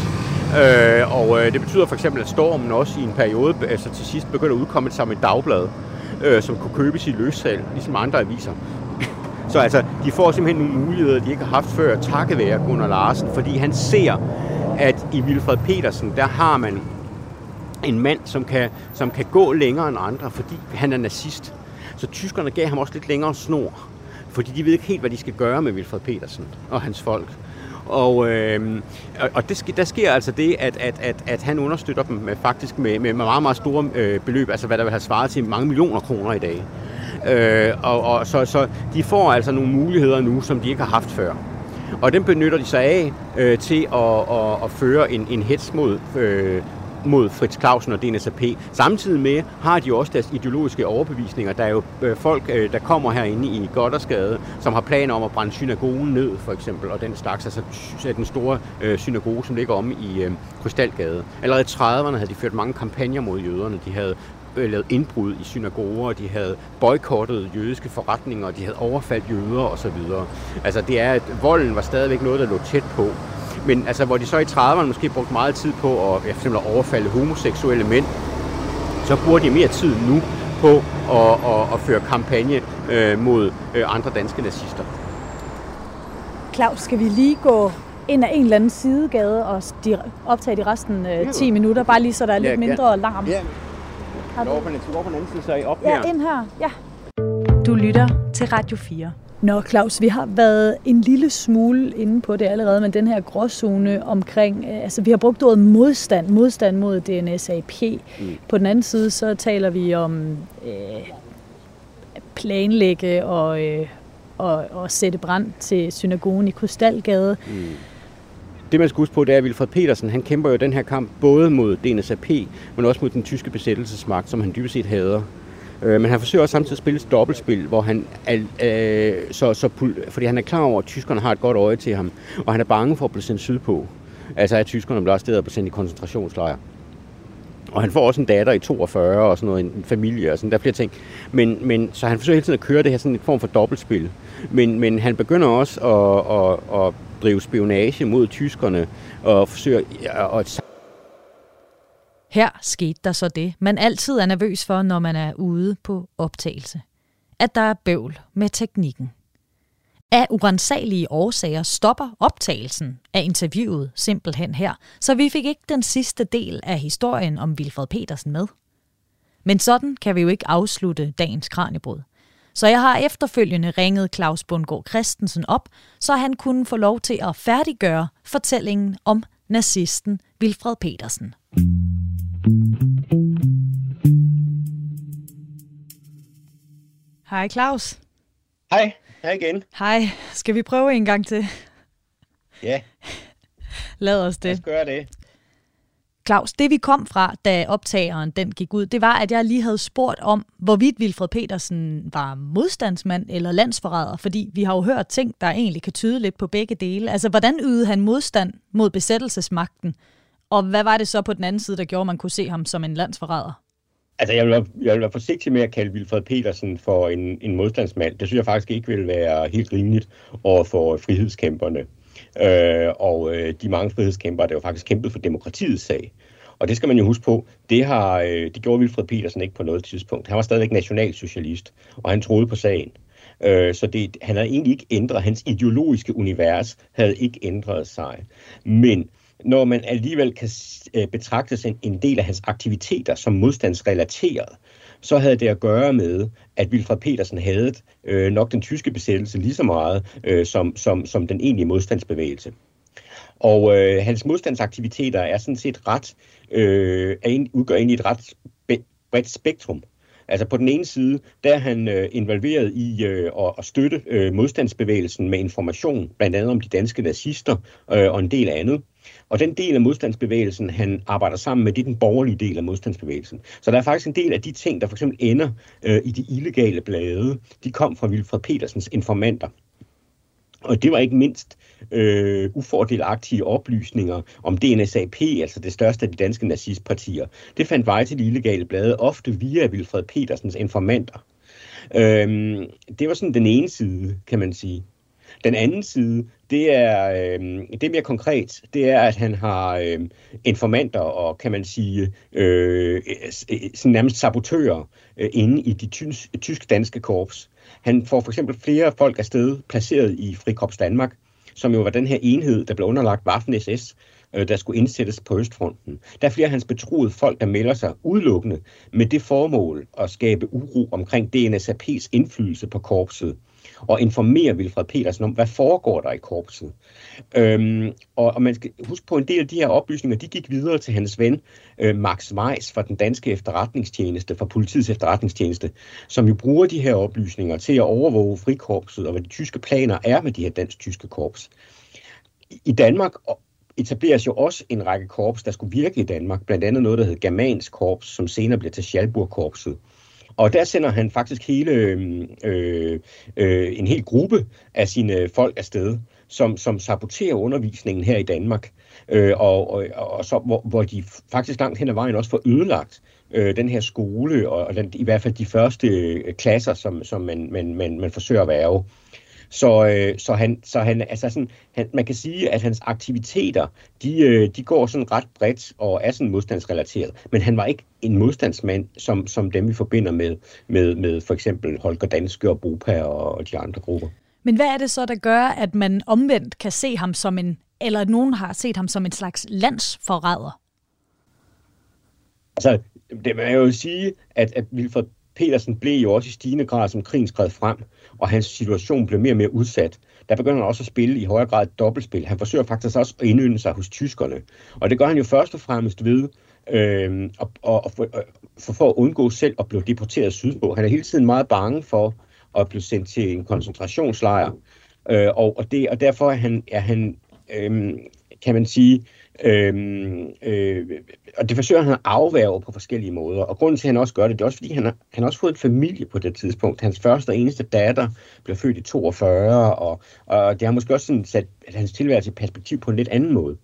Speaker 3: Øh, og øh, det betyder for eksempel, at Stormen også i en periode, altså til sidst, begynder at udkomme sammen et dagblad, øh, som kunne købes i løssalg, ligesom andre aviser. *laughs* Så altså, de får simpelthen nogle muligheder, de ikke har haft før, takket være Gunnar Larsen, fordi han ser, at i Wilfred Petersen, der har man en mand, som kan, som kan gå længere end andre, fordi han er nazist. Så tyskerne gav ham også lidt længere snor, fordi de ved ikke helt, hvad de skal gøre med Wilfred Petersen og hans folk. Og, øh, og det, der sker altså det, at, at, at, at han understøtter dem med, faktisk med, med meget, meget store øh, beløb, altså hvad der vil have svaret til mange millioner kroner i dag. Øh, og, og så, så de får altså nogle muligheder nu, som de ikke har haft før. Og den benytter de sig af øh, til at, at, at føre en, en hets mod øh, mod Fritz Clausen og DNSAP. Samtidig med har de også deres ideologiske overbevisninger. Der er jo øh, folk, øh, der kommer herinde i Goddersgade, som har planer om at brænde synagogen ned, for eksempel, og den slags. Altså den store øh, synagoge, som ligger om i øh, Krystalgade. Allerede i 30'erne havde de ført mange kampagner mod jøderne. De havde øh, lavet indbrud i synagoger, de havde boykottet jødiske forretninger, de havde overfaldt jøder osv. Altså det er, at volden var stadigvæk noget, der lå tæt på. Men altså, hvor de så i 30'erne måske brugte meget tid på at, ja, for at overfalde homoseksuelle mænd, så bruger de mere tid nu på at, at, at føre kampagne øh, mod øh, andre danske nazister.
Speaker 1: Claus, skal vi lige gå ind ad en eller anden sidegade og de, optage de resten øh, 10 minutter, bare lige så der er lidt ja, mindre ja. larm? Ja.
Speaker 3: Over på den anden side, så op
Speaker 1: ja,
Speaker 3: her.
Speaker 1: Ja, ind her. Ja.
Speaker 2: Du lytter til Radio 4.
Speaker 1: Nå, Claus, vi har været en lille smule inde på det allerede, men den her gråzone omkring, øh, altså vi har brugt ordet modstand, modstand mod DNSAP. Mm. På den anden side, så taler vi om øh, planlægge og, øh, og, og sætte brand til synagogen i Krystalgade. Mm.
Speaker 3: Det man skal huske på, det er, at Wilfred Petersen, han kæmper jo den her kamp både mod DNSAP, men også mod den tyske besættelsesmagt, som han dybest set hader. Øh, men han forsøger også samtidig at spille et dobbeltspil, hvor han øh, så, så, fordi han er klar over, at tyskerne har et godt øje til ham, og han er bange for at blive sendt sydpå. Altså at tyskerne bliver arresteret og blive sendt i koncentrationslejre. Og han får også en datter i 42 og sådan noget, en familie og sådan, der er flere ting. Men, men, så han forsøger hele tiden at køre det her sådan en form for dobbeltspil. Men, men han begynder også at, at, at drive spionage mod tyskerne og forsøger at
Speaker 2: her skete der så det, man altid er nervøs for, når man er ude på optagelse. At der er bøvl med teknikken. Af urensagelige årsager stopper optagelsen af interviewet simpelthen her, så vi fik ikke den sidste del af historien om Vilfred Petersen med. Men sådan kan vi jo ikke afslutte dagens kranjebrud. Så jeg har efterfølgende ringet Claus Bundgaard Christensen op, så han kunne få lov til at færdiggøre fortællingen om nazisten Vilfred Petersen. Hej Claus.
Speaker 3: Hej, hej igen.
Speaker 2: Hej, skal vi prøve en gang til?
Speaker 3: Ja.
Speaker 2: Lad os det.
Speaker 3: Lad os gøre det.
Speaker 2: Claus, det vi kom fra, da optageren den gik ud, det var, at jeg lige havde spurgt om, hvorvidt Vilfred Petersen var modstandsmand eller landsforræder, fordi vi har jo hørt ting, der egentlig kan tyde lidt på begge dele. Altså, hvordan ydede han modstand mod besættelsesmagten, og hvad var det så på den anden side, der gjorde, at man kunne se ham som en landsforræder?
Speaker 3: Altså, jeg vil, være, jeg vil være forsigtig med at kalde Vilfred Petersen for en, en modstandsmand. Det synes jeg faktisk ikke vil være helt rimeligt over for frihedskæmperne. Øh, og øh, de mange frihedskæmpere, der jo faktisk kæmpede for demokratiets sag. Og det skal man jo huske på, det, har, øh, det gjorde Vilfred Petersen ikke på noget tidspunkt. Han var stadigvæk nationalsocialist, og han troede på sagen. Øh, så det, han havde egentlig ikke ændret, hans ideologiske univers havde ikke ændret sig. Men når man alligevel kan øh, betragtes betragte en, en del af hans aktiviteter som modstandsrelateret, så havde det at gøre med, at Wilfred Petersen havde øh, nok den tyske besættelse lige så meget øh, som, som, som den egentlige modstandsbevægelse. Og øh, hans modstandsaktiviteter er sådan set ret, øh, er, udgør egentlig et ret bredt spektrum. Altså på den ene side, der er han øh, involveret i øh, at, at støtte øh, modstandsbevægelsen med information, blandt andet om de danske nazister øh, og en del andet. Og den del af modstandsbevægelsen, han arbejder sammen med, det er den borgerlige del af modstandsbevægelsen. Så der er faktisk en del af de ting, der for eksempel ender øh, i de illegale blade, de kom fra Wilfred Petersens informanter. Og det var ikke mindst øh, ufordelagtige oplysninger om DNSAP, altså det største af de danske nazistpartier. Det fandt vej til de illegale blade, ofte via Vilfred Petersens informanter. Øh, det var sådan den ene side, kan man sige. Den anden side, det er, øh, det er mere konkret. Det er, at han har øh, informanter og, kan man sige, øh, øh, sådan nærmest sabotører øh, inde i de tysk-danske korps. Han får for eksempel flere folk afsted placeret i Frikorps Danmark, som jo var den her enhed, der blev underlagt Waffen-SS, øh, der skulle indsættes på Østfronten. Der er flere af hans betroede folk, der melder sig udelukkende med det formål at skabe uro omkring DNSAP's indflydelse på korpset og informere Vilfred Petersen om, hvad foregår der i korpset. Øhm, og, og man skal huske på, en del af de her oplysninger, de gik videre til hans ven øh, Max Weiss fra den danske efterretningstjeneste, fra politiets efterretningstjeneste, som jo bruger de her oplysninger til at overvåge frikorpset og hvad de tyske planer er med de her dansk-tyske korps. I Danmark etableres jo også en række korps, der skulle virke i Danmark, blandt andet noget, der hed Germansk Korps, som senere bliver til Schalburg-korpset. Og der sender han faktisk hele øh, øh, en hel gruppe af sine folk afsted, som, som saboterer undervisningen her i Danmark, øh, og, og, og så, hvor, hvor de faktisk langt hen ad vejen også får ødelagt øh, den her skole, og, og den, i hvert fald de første øh, klasser, som, som man, man, man, man forsøger at værve. Så, øh, så, han, så han, altså sådan, han, man kan sige, at hans aktiviteter, de, øh, de går sådan ret bredt og er sådan modstandsrelateret. Men han var ikke en modstandsmand, som, som dem vi forbinder med, med, med for eksempel Holger Danske og Bopa og, og de andre grupper.
Speaker 2: Men hvad er det så, der gør, at man omvendt kan se ham som en, eller at nogen har set ham som en slags landsforræder?
Speaker 3: Altså, det man jo sige, at, at Wilfred Petersen blev jo også i stigende grad, som krigen skred frem, og hans situation blev mere og mere udsat. Der begynder han også at spille i højere grad et dobbeltspil. Han forsøger faktisk også at indynde sig hos tyskerne. Og det gør han jo først og fremmest ved øh, og, og, og for, for, for at undgå selv at blive deporteret sydpå. Han er hele tiden meget bange for at blive sendt til en koncentrationslejr. Øh, og, og, det, og derfor er han, er han øh, kan man sige, Øhm, øh, og det forsøger han at afværge på forskellige måder. Og grunden til, at han også gør det, det er også, fordi han har, han har også fået en familie på det tidspunkt. Hans første og eneste datter blev født i 42, og, og det har måske også sådan sat hans tilværelse i perspektiv på en lidt anden måde.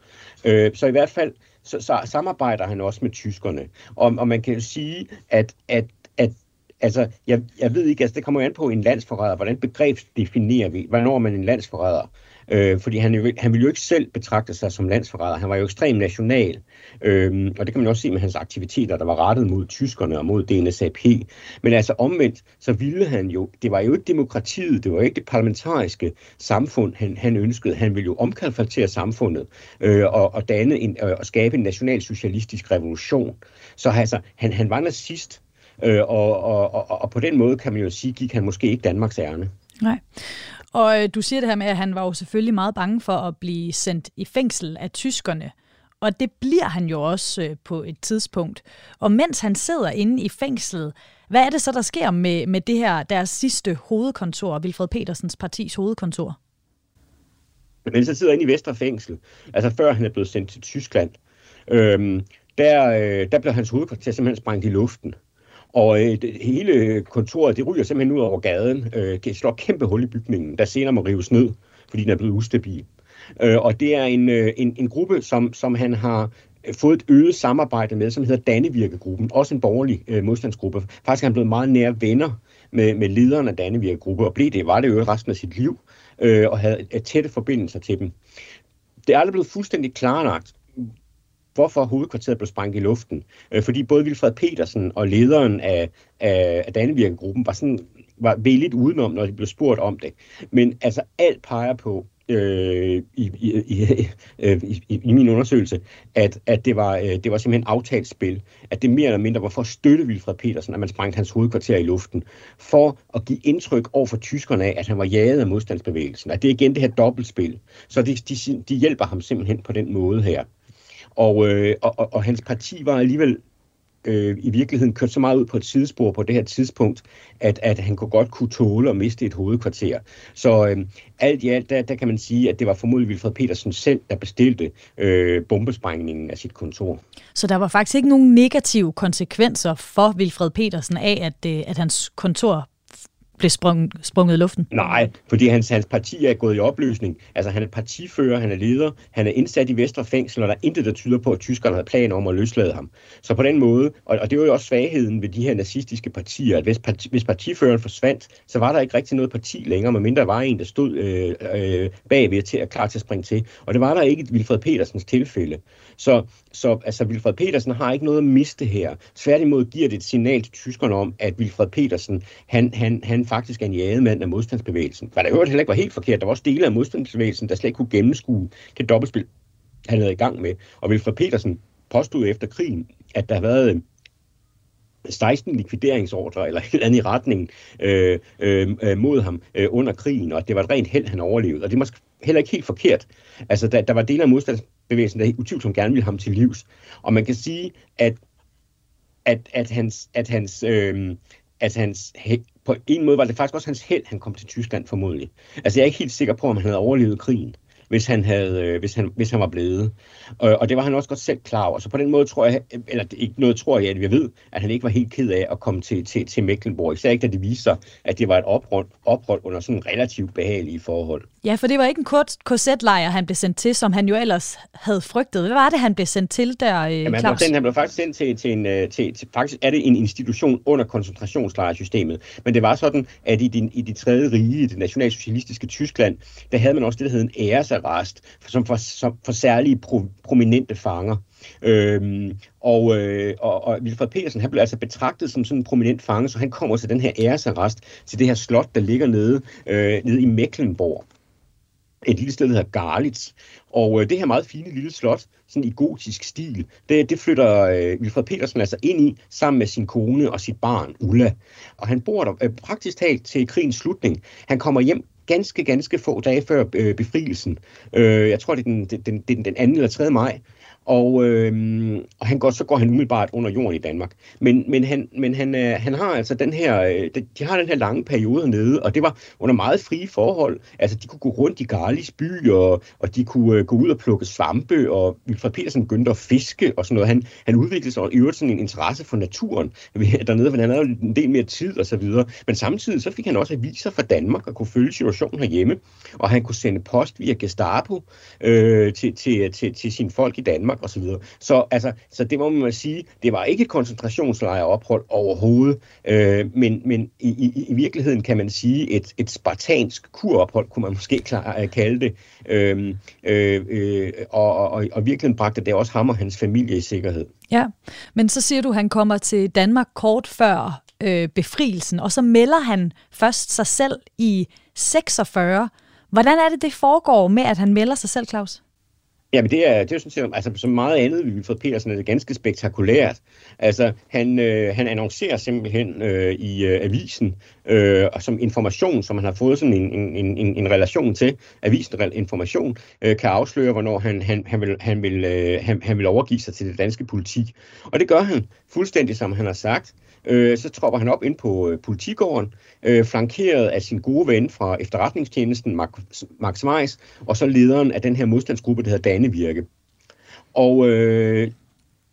Speaker 3: Øh, så i hvert fald så, så samarbejder han også med tyskerne. Og, og man kan jo sige, at, at, at Altså, jeg, jeg ved ikke, altså det kommer jo an på en landsforræder. Hvordan begrebsdefinerer vi? Hvornår er man en landsforræder? Øh, fordi han, han ville jo ikke selv betragte sig som landsforræder. Han var jo ekstremt national. Øh, og det kan man også se med hans aktiviteter, der var rettet mod tyskerne og mod DNSAP. Men altså omvendt, så ville han jo, det var jo ikke demokratiet, det var ikke det parlamentariske samfund, han, han ønskede. Han ville jo omkalfatere samfundet øh, og, og, danne en, øh, og skabe en nationalsocialistisk revolution. Så altså, han, han var nazist, øh, og, og, og, og på den måde kan man jo sige, gik han måske ikke Danmarks ærne.
Speaker 2: Nej. Og øh, du siger det her med, at han var jo selvfølgelig meget bange for at blive sendt i fængsel af tyskerne. Og det bliver han jo også øh, på et tidspunkt. Og mens han sidder inde i fængslet, hvad er det så, der sker med, med det her, deres sidste hovedkontor, Vilfred Petersens partis hovedkontor?
Speaker 3: Men han sidder inde i Vestre Fængsel, altså før han er blevet sendt til Tyskland, øhm, der, øh, der blev hans hovedkvarter simpelthen sprængt i luften. Og øh, det, hele kontoret, det ryger simpelthen ud over gaden. Øh, det slår kæmpe hul i bygningen, der senere må rives ned, fordi den er blevet ustabil. Øh, og det er en, øh, en, en gruppe, som, som han har fået et øget samarbejde med, som hedder Dannevirkegruppen, også en borgerlig øh, modstandsgruppe. Faktisk er han blevet meget nære venner med, med lederen af Dannevirkegruppen, og blev det, var det jo resten af sit liv, øh, og havde øh, tætte forbindelser til dem. Det er aldrig blevet fuldstændig klarlagt, hvorfor hovedkvarteret blev sprængt i luften. Øh, fordi både Vilfred Petersen og lederen af, af, af Dannevirkegruppen var sådan var lidt udenom, når de blev spurgt om det. Men altså alt peger på, øh, i, i, øh, i, i, i min undersøgelse, at, at det, var, øh, det var simpelthen aftalt spil. At det mere eller mindre var for at støtte Wilfred Petersen, at man sprængte hans hovedkvarter i luften, for at give indtryk over for tyskerne af, at han var jaget af modstandsbevægelsen. At det er igen det her dobbeltspil. Så de, de, de hjælper ham simpelthen på den måde her. Og, øh, og, og, og hans parti var alligevel øh, i virkeligheden kørt så meget ud på et sidespor på det her tidspunkt, at, at han kunne godt kunne tåle at miste et hovedkvarter. Så øh, alt i alt, der, der kan man sige, at det var formodentlig Wilfred Petersen selv, der bestilte øh, bombesprængningen af sit kontor.
Speaker 2: Så der var faktisk ikke nogen negative konsekvenser for Wilfred Petersen af, at, øh, at hans kontor blev sprung, sprunget i luften?
Speaker 3: Nej, fordi hans, hans parti er gået i opløsning. Altså han er partifører, han er leder, han er indsat i Vestre Fængsel, og der er intet, der tyder på, at tyskerne havde planer om at løslade ham. Så på den måde, og, og det var jo også svagheden ved de her nazistiske partier, at hvis, parti, hvis partiføreren forsvandt, så var der ikke rigtig noget parti længere, medmindre der var en, der stod øh, øh, bagved til at klar til at springe til. Og det var der ikke i Wilfred Petersens tilfælde. Så, så altså, Wilfred Petersen har ikke noget at miste her. Tværtimod giver det et signal til tyskerne om, at Wilfred Petersen, han, han, han faktisk er en jademand af modstandsbevægelsen. Hvad der øvrigt heller ikke var helt forkert. Der var også dele af modstandsbevægelsen, der slet ikke kunne gennemskue det dobbeltspil, han havde i gang med. Og Wilfred Petersen påstod efter krigen, at der havde været øh, 16 likvideringsordre eller et eller andet i retningen øh, øh, øh, mod ham øh, under krigen, og at det var et rent held, han overlevede. Og det er måske heller ikke helt forkert. Altså, der, der var dele af modstandsbevægelsen, der utvivlsomt gerne ville ham til livs. Og man kan sige, at, at, at hans, at hans, øh, at hans på en måde var det faktisk også hans held, han kom til Tyskland formodentlig. Altså jeg er ikke helt sikker på, om han havde overlevet krigen hvis han, havde, øh, hvis han, hvis han var blevet. Og, og det var han også godt selv klar over. Så på den måde tror jeg, eller ikke noget tror jeg, at vi ved, at han ikke var helt ked af at komme til, til, til Mecklenburg. Især ikke, da det viste sig, at det var et ophold, ophold under sådan relativt behagelige forhold.
Speaker 2: Ja, for det var ikke en kort korsetlejr, han blev sendt til, som han jo ellers havde frygtet. Hvad var det, han blev sendt til der, øh,
Speaker 3: Jamen,
Speaker 2: Claus?
Speaker 3: Han, han blev faktisk sendt til, til en, øh, til, til, faktisk er det en institution under koncentrationslejrsystemet. Men det var sådan, at i, din, i de tredje rige, i det nationalsocialistiske Tyskland, der havde man også det, der hed en æres husarrest som for, som for særlige pro, prominente fanger. Øhm, og, øh, og, og Wilfred Petersen, han blev altså betragtet som sådan en prominent fange, så han kommer til den her æresarrest til det her slot, der ligger nede, øh, nede i Mecklenburg et lille sted, der hedder Garlitz. Og øh, det her meget fine lille slot, sådan i gotisk stil, det, det flytter øh, Wilfred Petersen altså ind i, sammen med sin kone og sit barn, Ulla. Og han bor der øh, praktisk talt til krigens slutning. Han kommer hjem ganske, ganske få dage før øh, befrielsen. Øh, jeg tror, det er den, den, den, den 2. eller 3. maj. Og, øh, og han går, så går han umiddelbart under jorden i Danmark. Men, men, han, men han, øh, han har altså den her, øh, de har den her lange periode nede, og det var under meget frie forhold. Altså, de kunne gå rundt i Garlis by, og, og de kunne øh, gå ud og plukke svampe, og Wilfred Petersen begyndte at fiske og sådan noget. Han, han udviklede sig i øvrigt sådan en interesse for naturen dernede, for han havde en del mere tid og så videre. Men samtidig så fik han også aviser fra Danmark og kunne følge situationen herhjemme, og han kunne sende post via Gestapo øh, til, til, til, til sine folk i Danmark osv. Så, så, altså, så det må man sige, det var ikke et koncentrationslejrophold overhovedet, øh, men, men i, i, i virkeligheden kan man sige et, et spartansk kurophold, kunne man måske klar, øh, kalde det, øh, øh, øh, og, og, og virkelig bragte det også ham og hans familie i sikkerhed.
Speaker 2: Ja, men så siger du, at han kommer til Danmark kort før øh, befrielsen, og så melder han først sig selv i 46. Hvordan er det, det foregår med, at han melder sig selv, Claus?
Speaker 3: Jamen det er, det er sådan set, altså som meget andet vi fået Petersen er det ganske spektakulært. Altså han, øh, han annoncerer simpelthen øh, i øh, avisen øh, som information, som han har fået sådan en, en, en, en relation til. Avisen information øh, kan afsløre, hvornår han, han, han, vil, han, vil, øh, han, han vil overgive sig til det danske politik. Og det gør han fuldstændig, som han har sagt. Øh, så tropper han op ind på øh, politigården, øh, flankeret af sin gode ven fra efterretningstjenesten, Max Weiss, og så lederen af den her modstandsgruppe, der hedder Dannevirke. Og øh,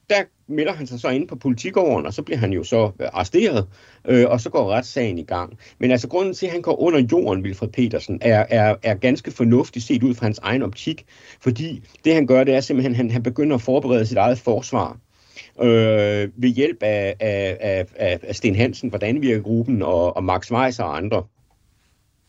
Speaker 3: der melder han sig så ind på politikåren, og så bliver han jo så øh, arresteret, øh, og så går retssagen i gang. Men altså grunden til, at han går under jorden, Wilfred Petersen, er, er, er ganske fornuftigt set ud fra hans egen optik, fordi det han gør, det er simpelthen, at han, han begynder at forberede sit eget forsvar øh, ved hjælp af, af, af, af Sten Hansen fra Danvirke-gruppen og, og Max Weiss og andre.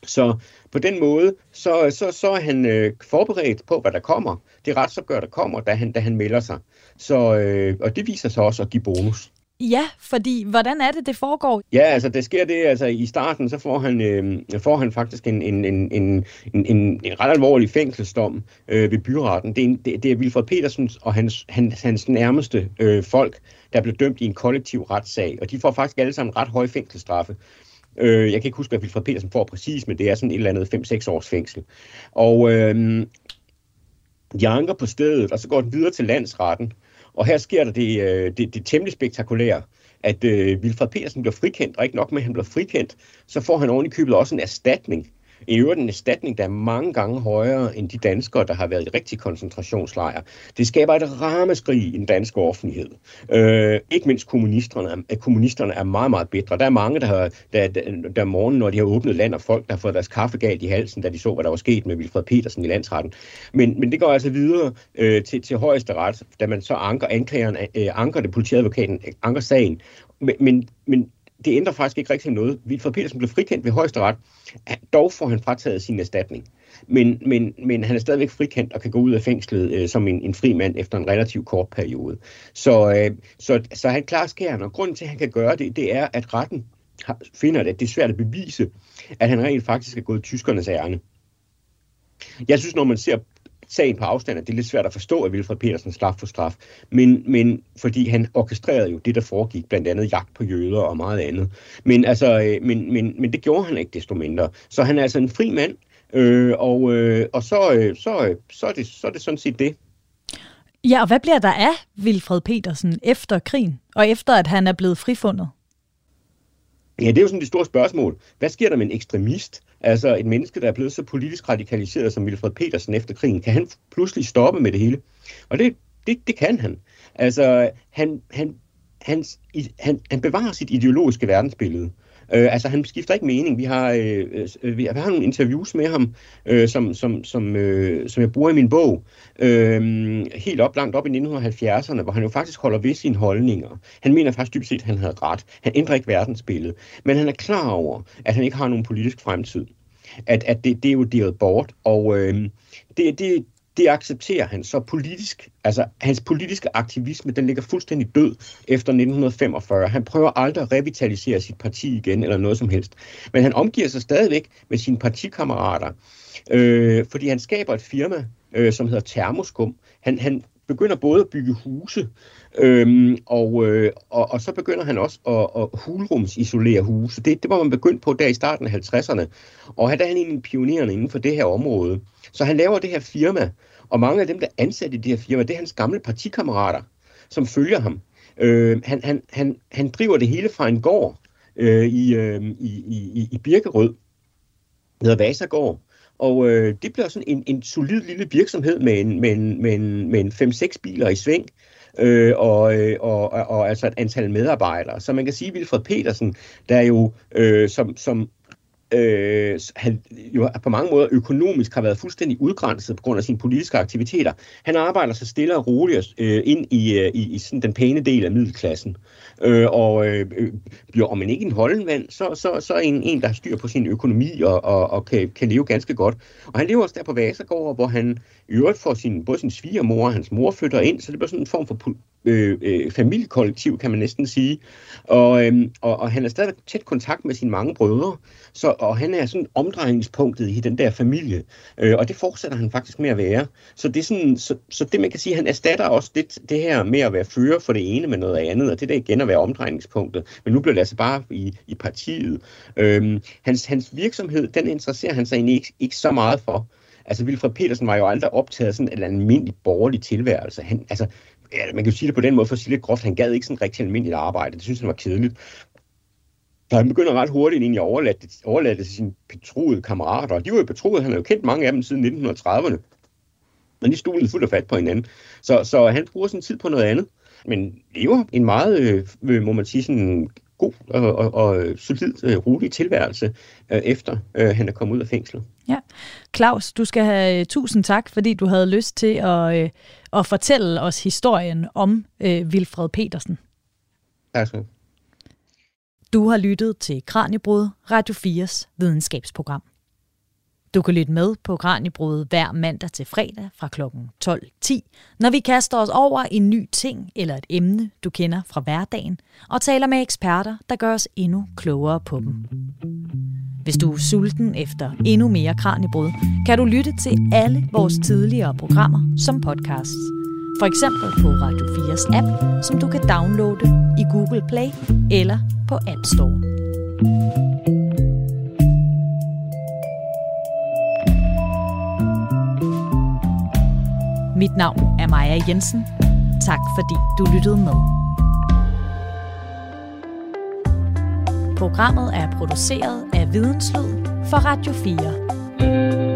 Speaker 3: Så på den måde, så, så, så er han øh, forberedt på, hvad der kommer. Det retsopgør, der kommer, da han, da han melder sig. Så, øh, og det viser sig også at give bonus.
Speaker 2: Ja, fordi hvordan er det, det foregår?
Speaker 3: Ja, altså det sker det, altså i starten, så får han, øh, får han faktisk en, en, en, en, en, en, en ret alvorlig fængselsdom øh, ved byretten. Det er, det, det er Wilfred Petersens og hans, hans, hans nærmeste øh, folk, der blev dømt i en kollektiv retssag, og de får faktisk alle sammen ret høje fængselsstraffe. Øh, jeg kan ikke huske, hvad Wilfred Petersen får præcis, men det er sådan et eller andet 5-6 års fængsel. Og øh, de anker på stedet, og så går den videre til landsretten. Og her sker der det, øh, det, det temmelig spektakulære, at øh, Vilfred Petersen bliver frikendt, og ikke nok med, at han bliver frikendt, så får han oven i købet også en erstatning i øvrigt en erstatning, der er mange gange højere end de danskere, der har været i rigtig koncentrationslejre. Det skaber et rammeskrig i den danske offentlighed. Øh, ikke mindst kommunisterne, kommunisterne er meget, meget bedre. Der er mange, der har, der, der, der morgen, når de har åbnet land, og folk, der har fået deres kaffe galt i halsen, da de så, hvad der var sket med Wilfred Petersen i landsretten. Men, men det går altså videre øh, til, til højeste ret, da man så anker anklageren, øh, anker det politiadvokaten, anker sagen. Men, men, men det ændrer faktisk ikke rigtig noget. Vilfred Petersen blev frikendt ved højesteret. Dog får han frataget sin erstatning. Men, men, men han er stadigvæk frikendt og kan gå ud af fængslet øh, som en, en fri mand efter en relativt kort periode. Så, øh, så, så han klarer skæren, og grunden til, at han kan gøre det, det er, at retten har, finder det, at det er svært at bevise, at han rent faktisk er gået tyskernes ærne. Jeg synes, når man ser sagen på afstand, at det er lidt svært at forstå, at Wilfred Petersen straf for straf. Men, men fordi han orkestrerede jo det, der foregik, blandt andet jagt på jøder og meget andet. Men, altså, øh, men, men, men det gjorde han ikke desto mindre. Så han er altså en fri mand, øh, og, øh, og så, øh, så, øh, så, er det, så er det sådan set det.
Speaker 2: Ja, og hvad bliver der af Wilfred Petersen efter krigen, og efter at han er blevet frifundet?
Speaker 3: Ja, det er jo sådan det store spørgsmål. Hvad sker der med en ekstremist? Altså et menneske, der er blevet så politisk radikaliseret som Wilfred Petersen efter krigen. Kan han pludselig stoppe med det hele? Og det, det, det kan han. Altså, han, han, hans, han, han bevarer sit ideologiske verdensbillede. Øh, altså, han skifter ikke mening. Vi har, øh, øh vi har nogle interviews med ham, øh, som, som, som, øh, som jeg bruger i min bog, øh, helt op langt op i 1970'erne, hvor han jo faktisk holder ved sine holdninger. Han mener faktisk dybt set, at han havde ret. Han ændrer ikke verdensbilledet. Men han er klar over, at han ikke har nogen politisk fremtid. At, at det, det er jo deret bort, og øh, det, det, det accepterer han så politisk. Altså, hans politiske aktivisme, den ligger fuldstændig død efter 1945. Han prøver aldrig at revitalisere sit parti igen, eller noget som helst. Men han omgiver sig stadigvæk med sine partikammerater, øh, fordi han skaber et firma, øh, som hedder Thermoskum. Han, han begynder både at bygge huse, øhm, og, øh, og, og så begynder han også at, at hulrumsisolere huse. Det, det var man begyndt på der i starten af 50'erne. Og han er han en pionerende inden for det her område. Så han laver det her firma, og mange af dem, der er ansat i det her firma, det er hans gamle partikammerater, som følger ham. Øh, han, han, han, han driver det hele fra en gård øh, i, øh, i, i, i Birkerød, hedder Vasagård. Og øh, det bliver sådan en, en solid lille virksomhed med en, med en, med en, med en 5-6 biler i sving, øh, og, øh, og, og, og altså et antal medarbejdere. Så man kan sige, at Wilfred Petersen, der jo øh, som, som øh, han jo på mange måder økonomisk har været fuldstændig udgrænset på grund af sine politiske aktiviteter. Han arbejder sig stille og roligt øh, ind i, øh, i, i sådan den pæne del af middelklassen. Øh, og øh, øh bliver om man ikke en holdenvand, så, så, så en, en, der har styr på sin økonomi og, og, og kan, kan leve ganske godt. Og han lever også der på Vasagård, hvor han i øvrigt får sin, både sin svigermor og hans mor flytter ind, så det bliver sådan en form for øh, øh, familiekollektiv, kan man næsten sige. Og, øh, og, og han er stadig tæt kontakt med sine mange brødre, så, og han er sådan omdrejningspunktet i den der familie, øh, og det fortsætter han faktisk med at være. Så det, er sådan, så, så det man kan sige, han erstatter også lidt det her med at være fører for det ene med noget andet, og det der igen at være omdrejningspunktet. Men nu bliver det altså bare i, i partiet. Øh, hans, hans virksomhed, den interesserer han sig egentlig ikke, ikke så meget for. Altså, Vilfred Petersen var jo aldrig optaget sådan en almindelig borgerlig tilværelse. Han, altså, ja, man kan jo sige det på den måde, for at sige lidt groft, han gad ikke sådan rigtig almindeligt arbejde. Det synes han var kedeligt. Så han begynder ret hurtigt egentlig at overlade det, overlade det til sine betroede kammerater. Og de var jo betroede, han har jo kendt mange af dem siden 1930'erne. Men de stolede fuldt og fat på hinanden. Så, så han bruger sin tid på noget andet. men lever en meget, øh, må man sige, sådan god og, og, og solid, øh, rolig tilværelse, øh, efter øh, han er kommet ud af fængslet.
Speaker 1: Ja. Claus, du skal have tusind tak, fordi du havde lyst til at, øh, at fortælle os historien om øh, Wilfred Petersen.
Speaker 3: Altså.
Speaker 1: Du har lyttet til Kranjebrud, Radio 4's videnskabsprogram. Du kan lytte med på Kranjebrud hver mandag til fredag fra kl. 12.10, når vi kaster os over en ny ting eller et emne, du kender fra hverdagen, og taler med eksperter, der gør os endnu klogere på dem. Hvis du er sulten efter endnu mere Kranjebrud, kan du lytte til alle vores tidligere programmer som podcasts. For eksempel på Radio 4's app, som du kan downloade i Google Play eller på App Store. Mit navn er Maja Jensen. Tak fordi du lyttede med. Programmet er produceret af Videnslyd for Radio 4.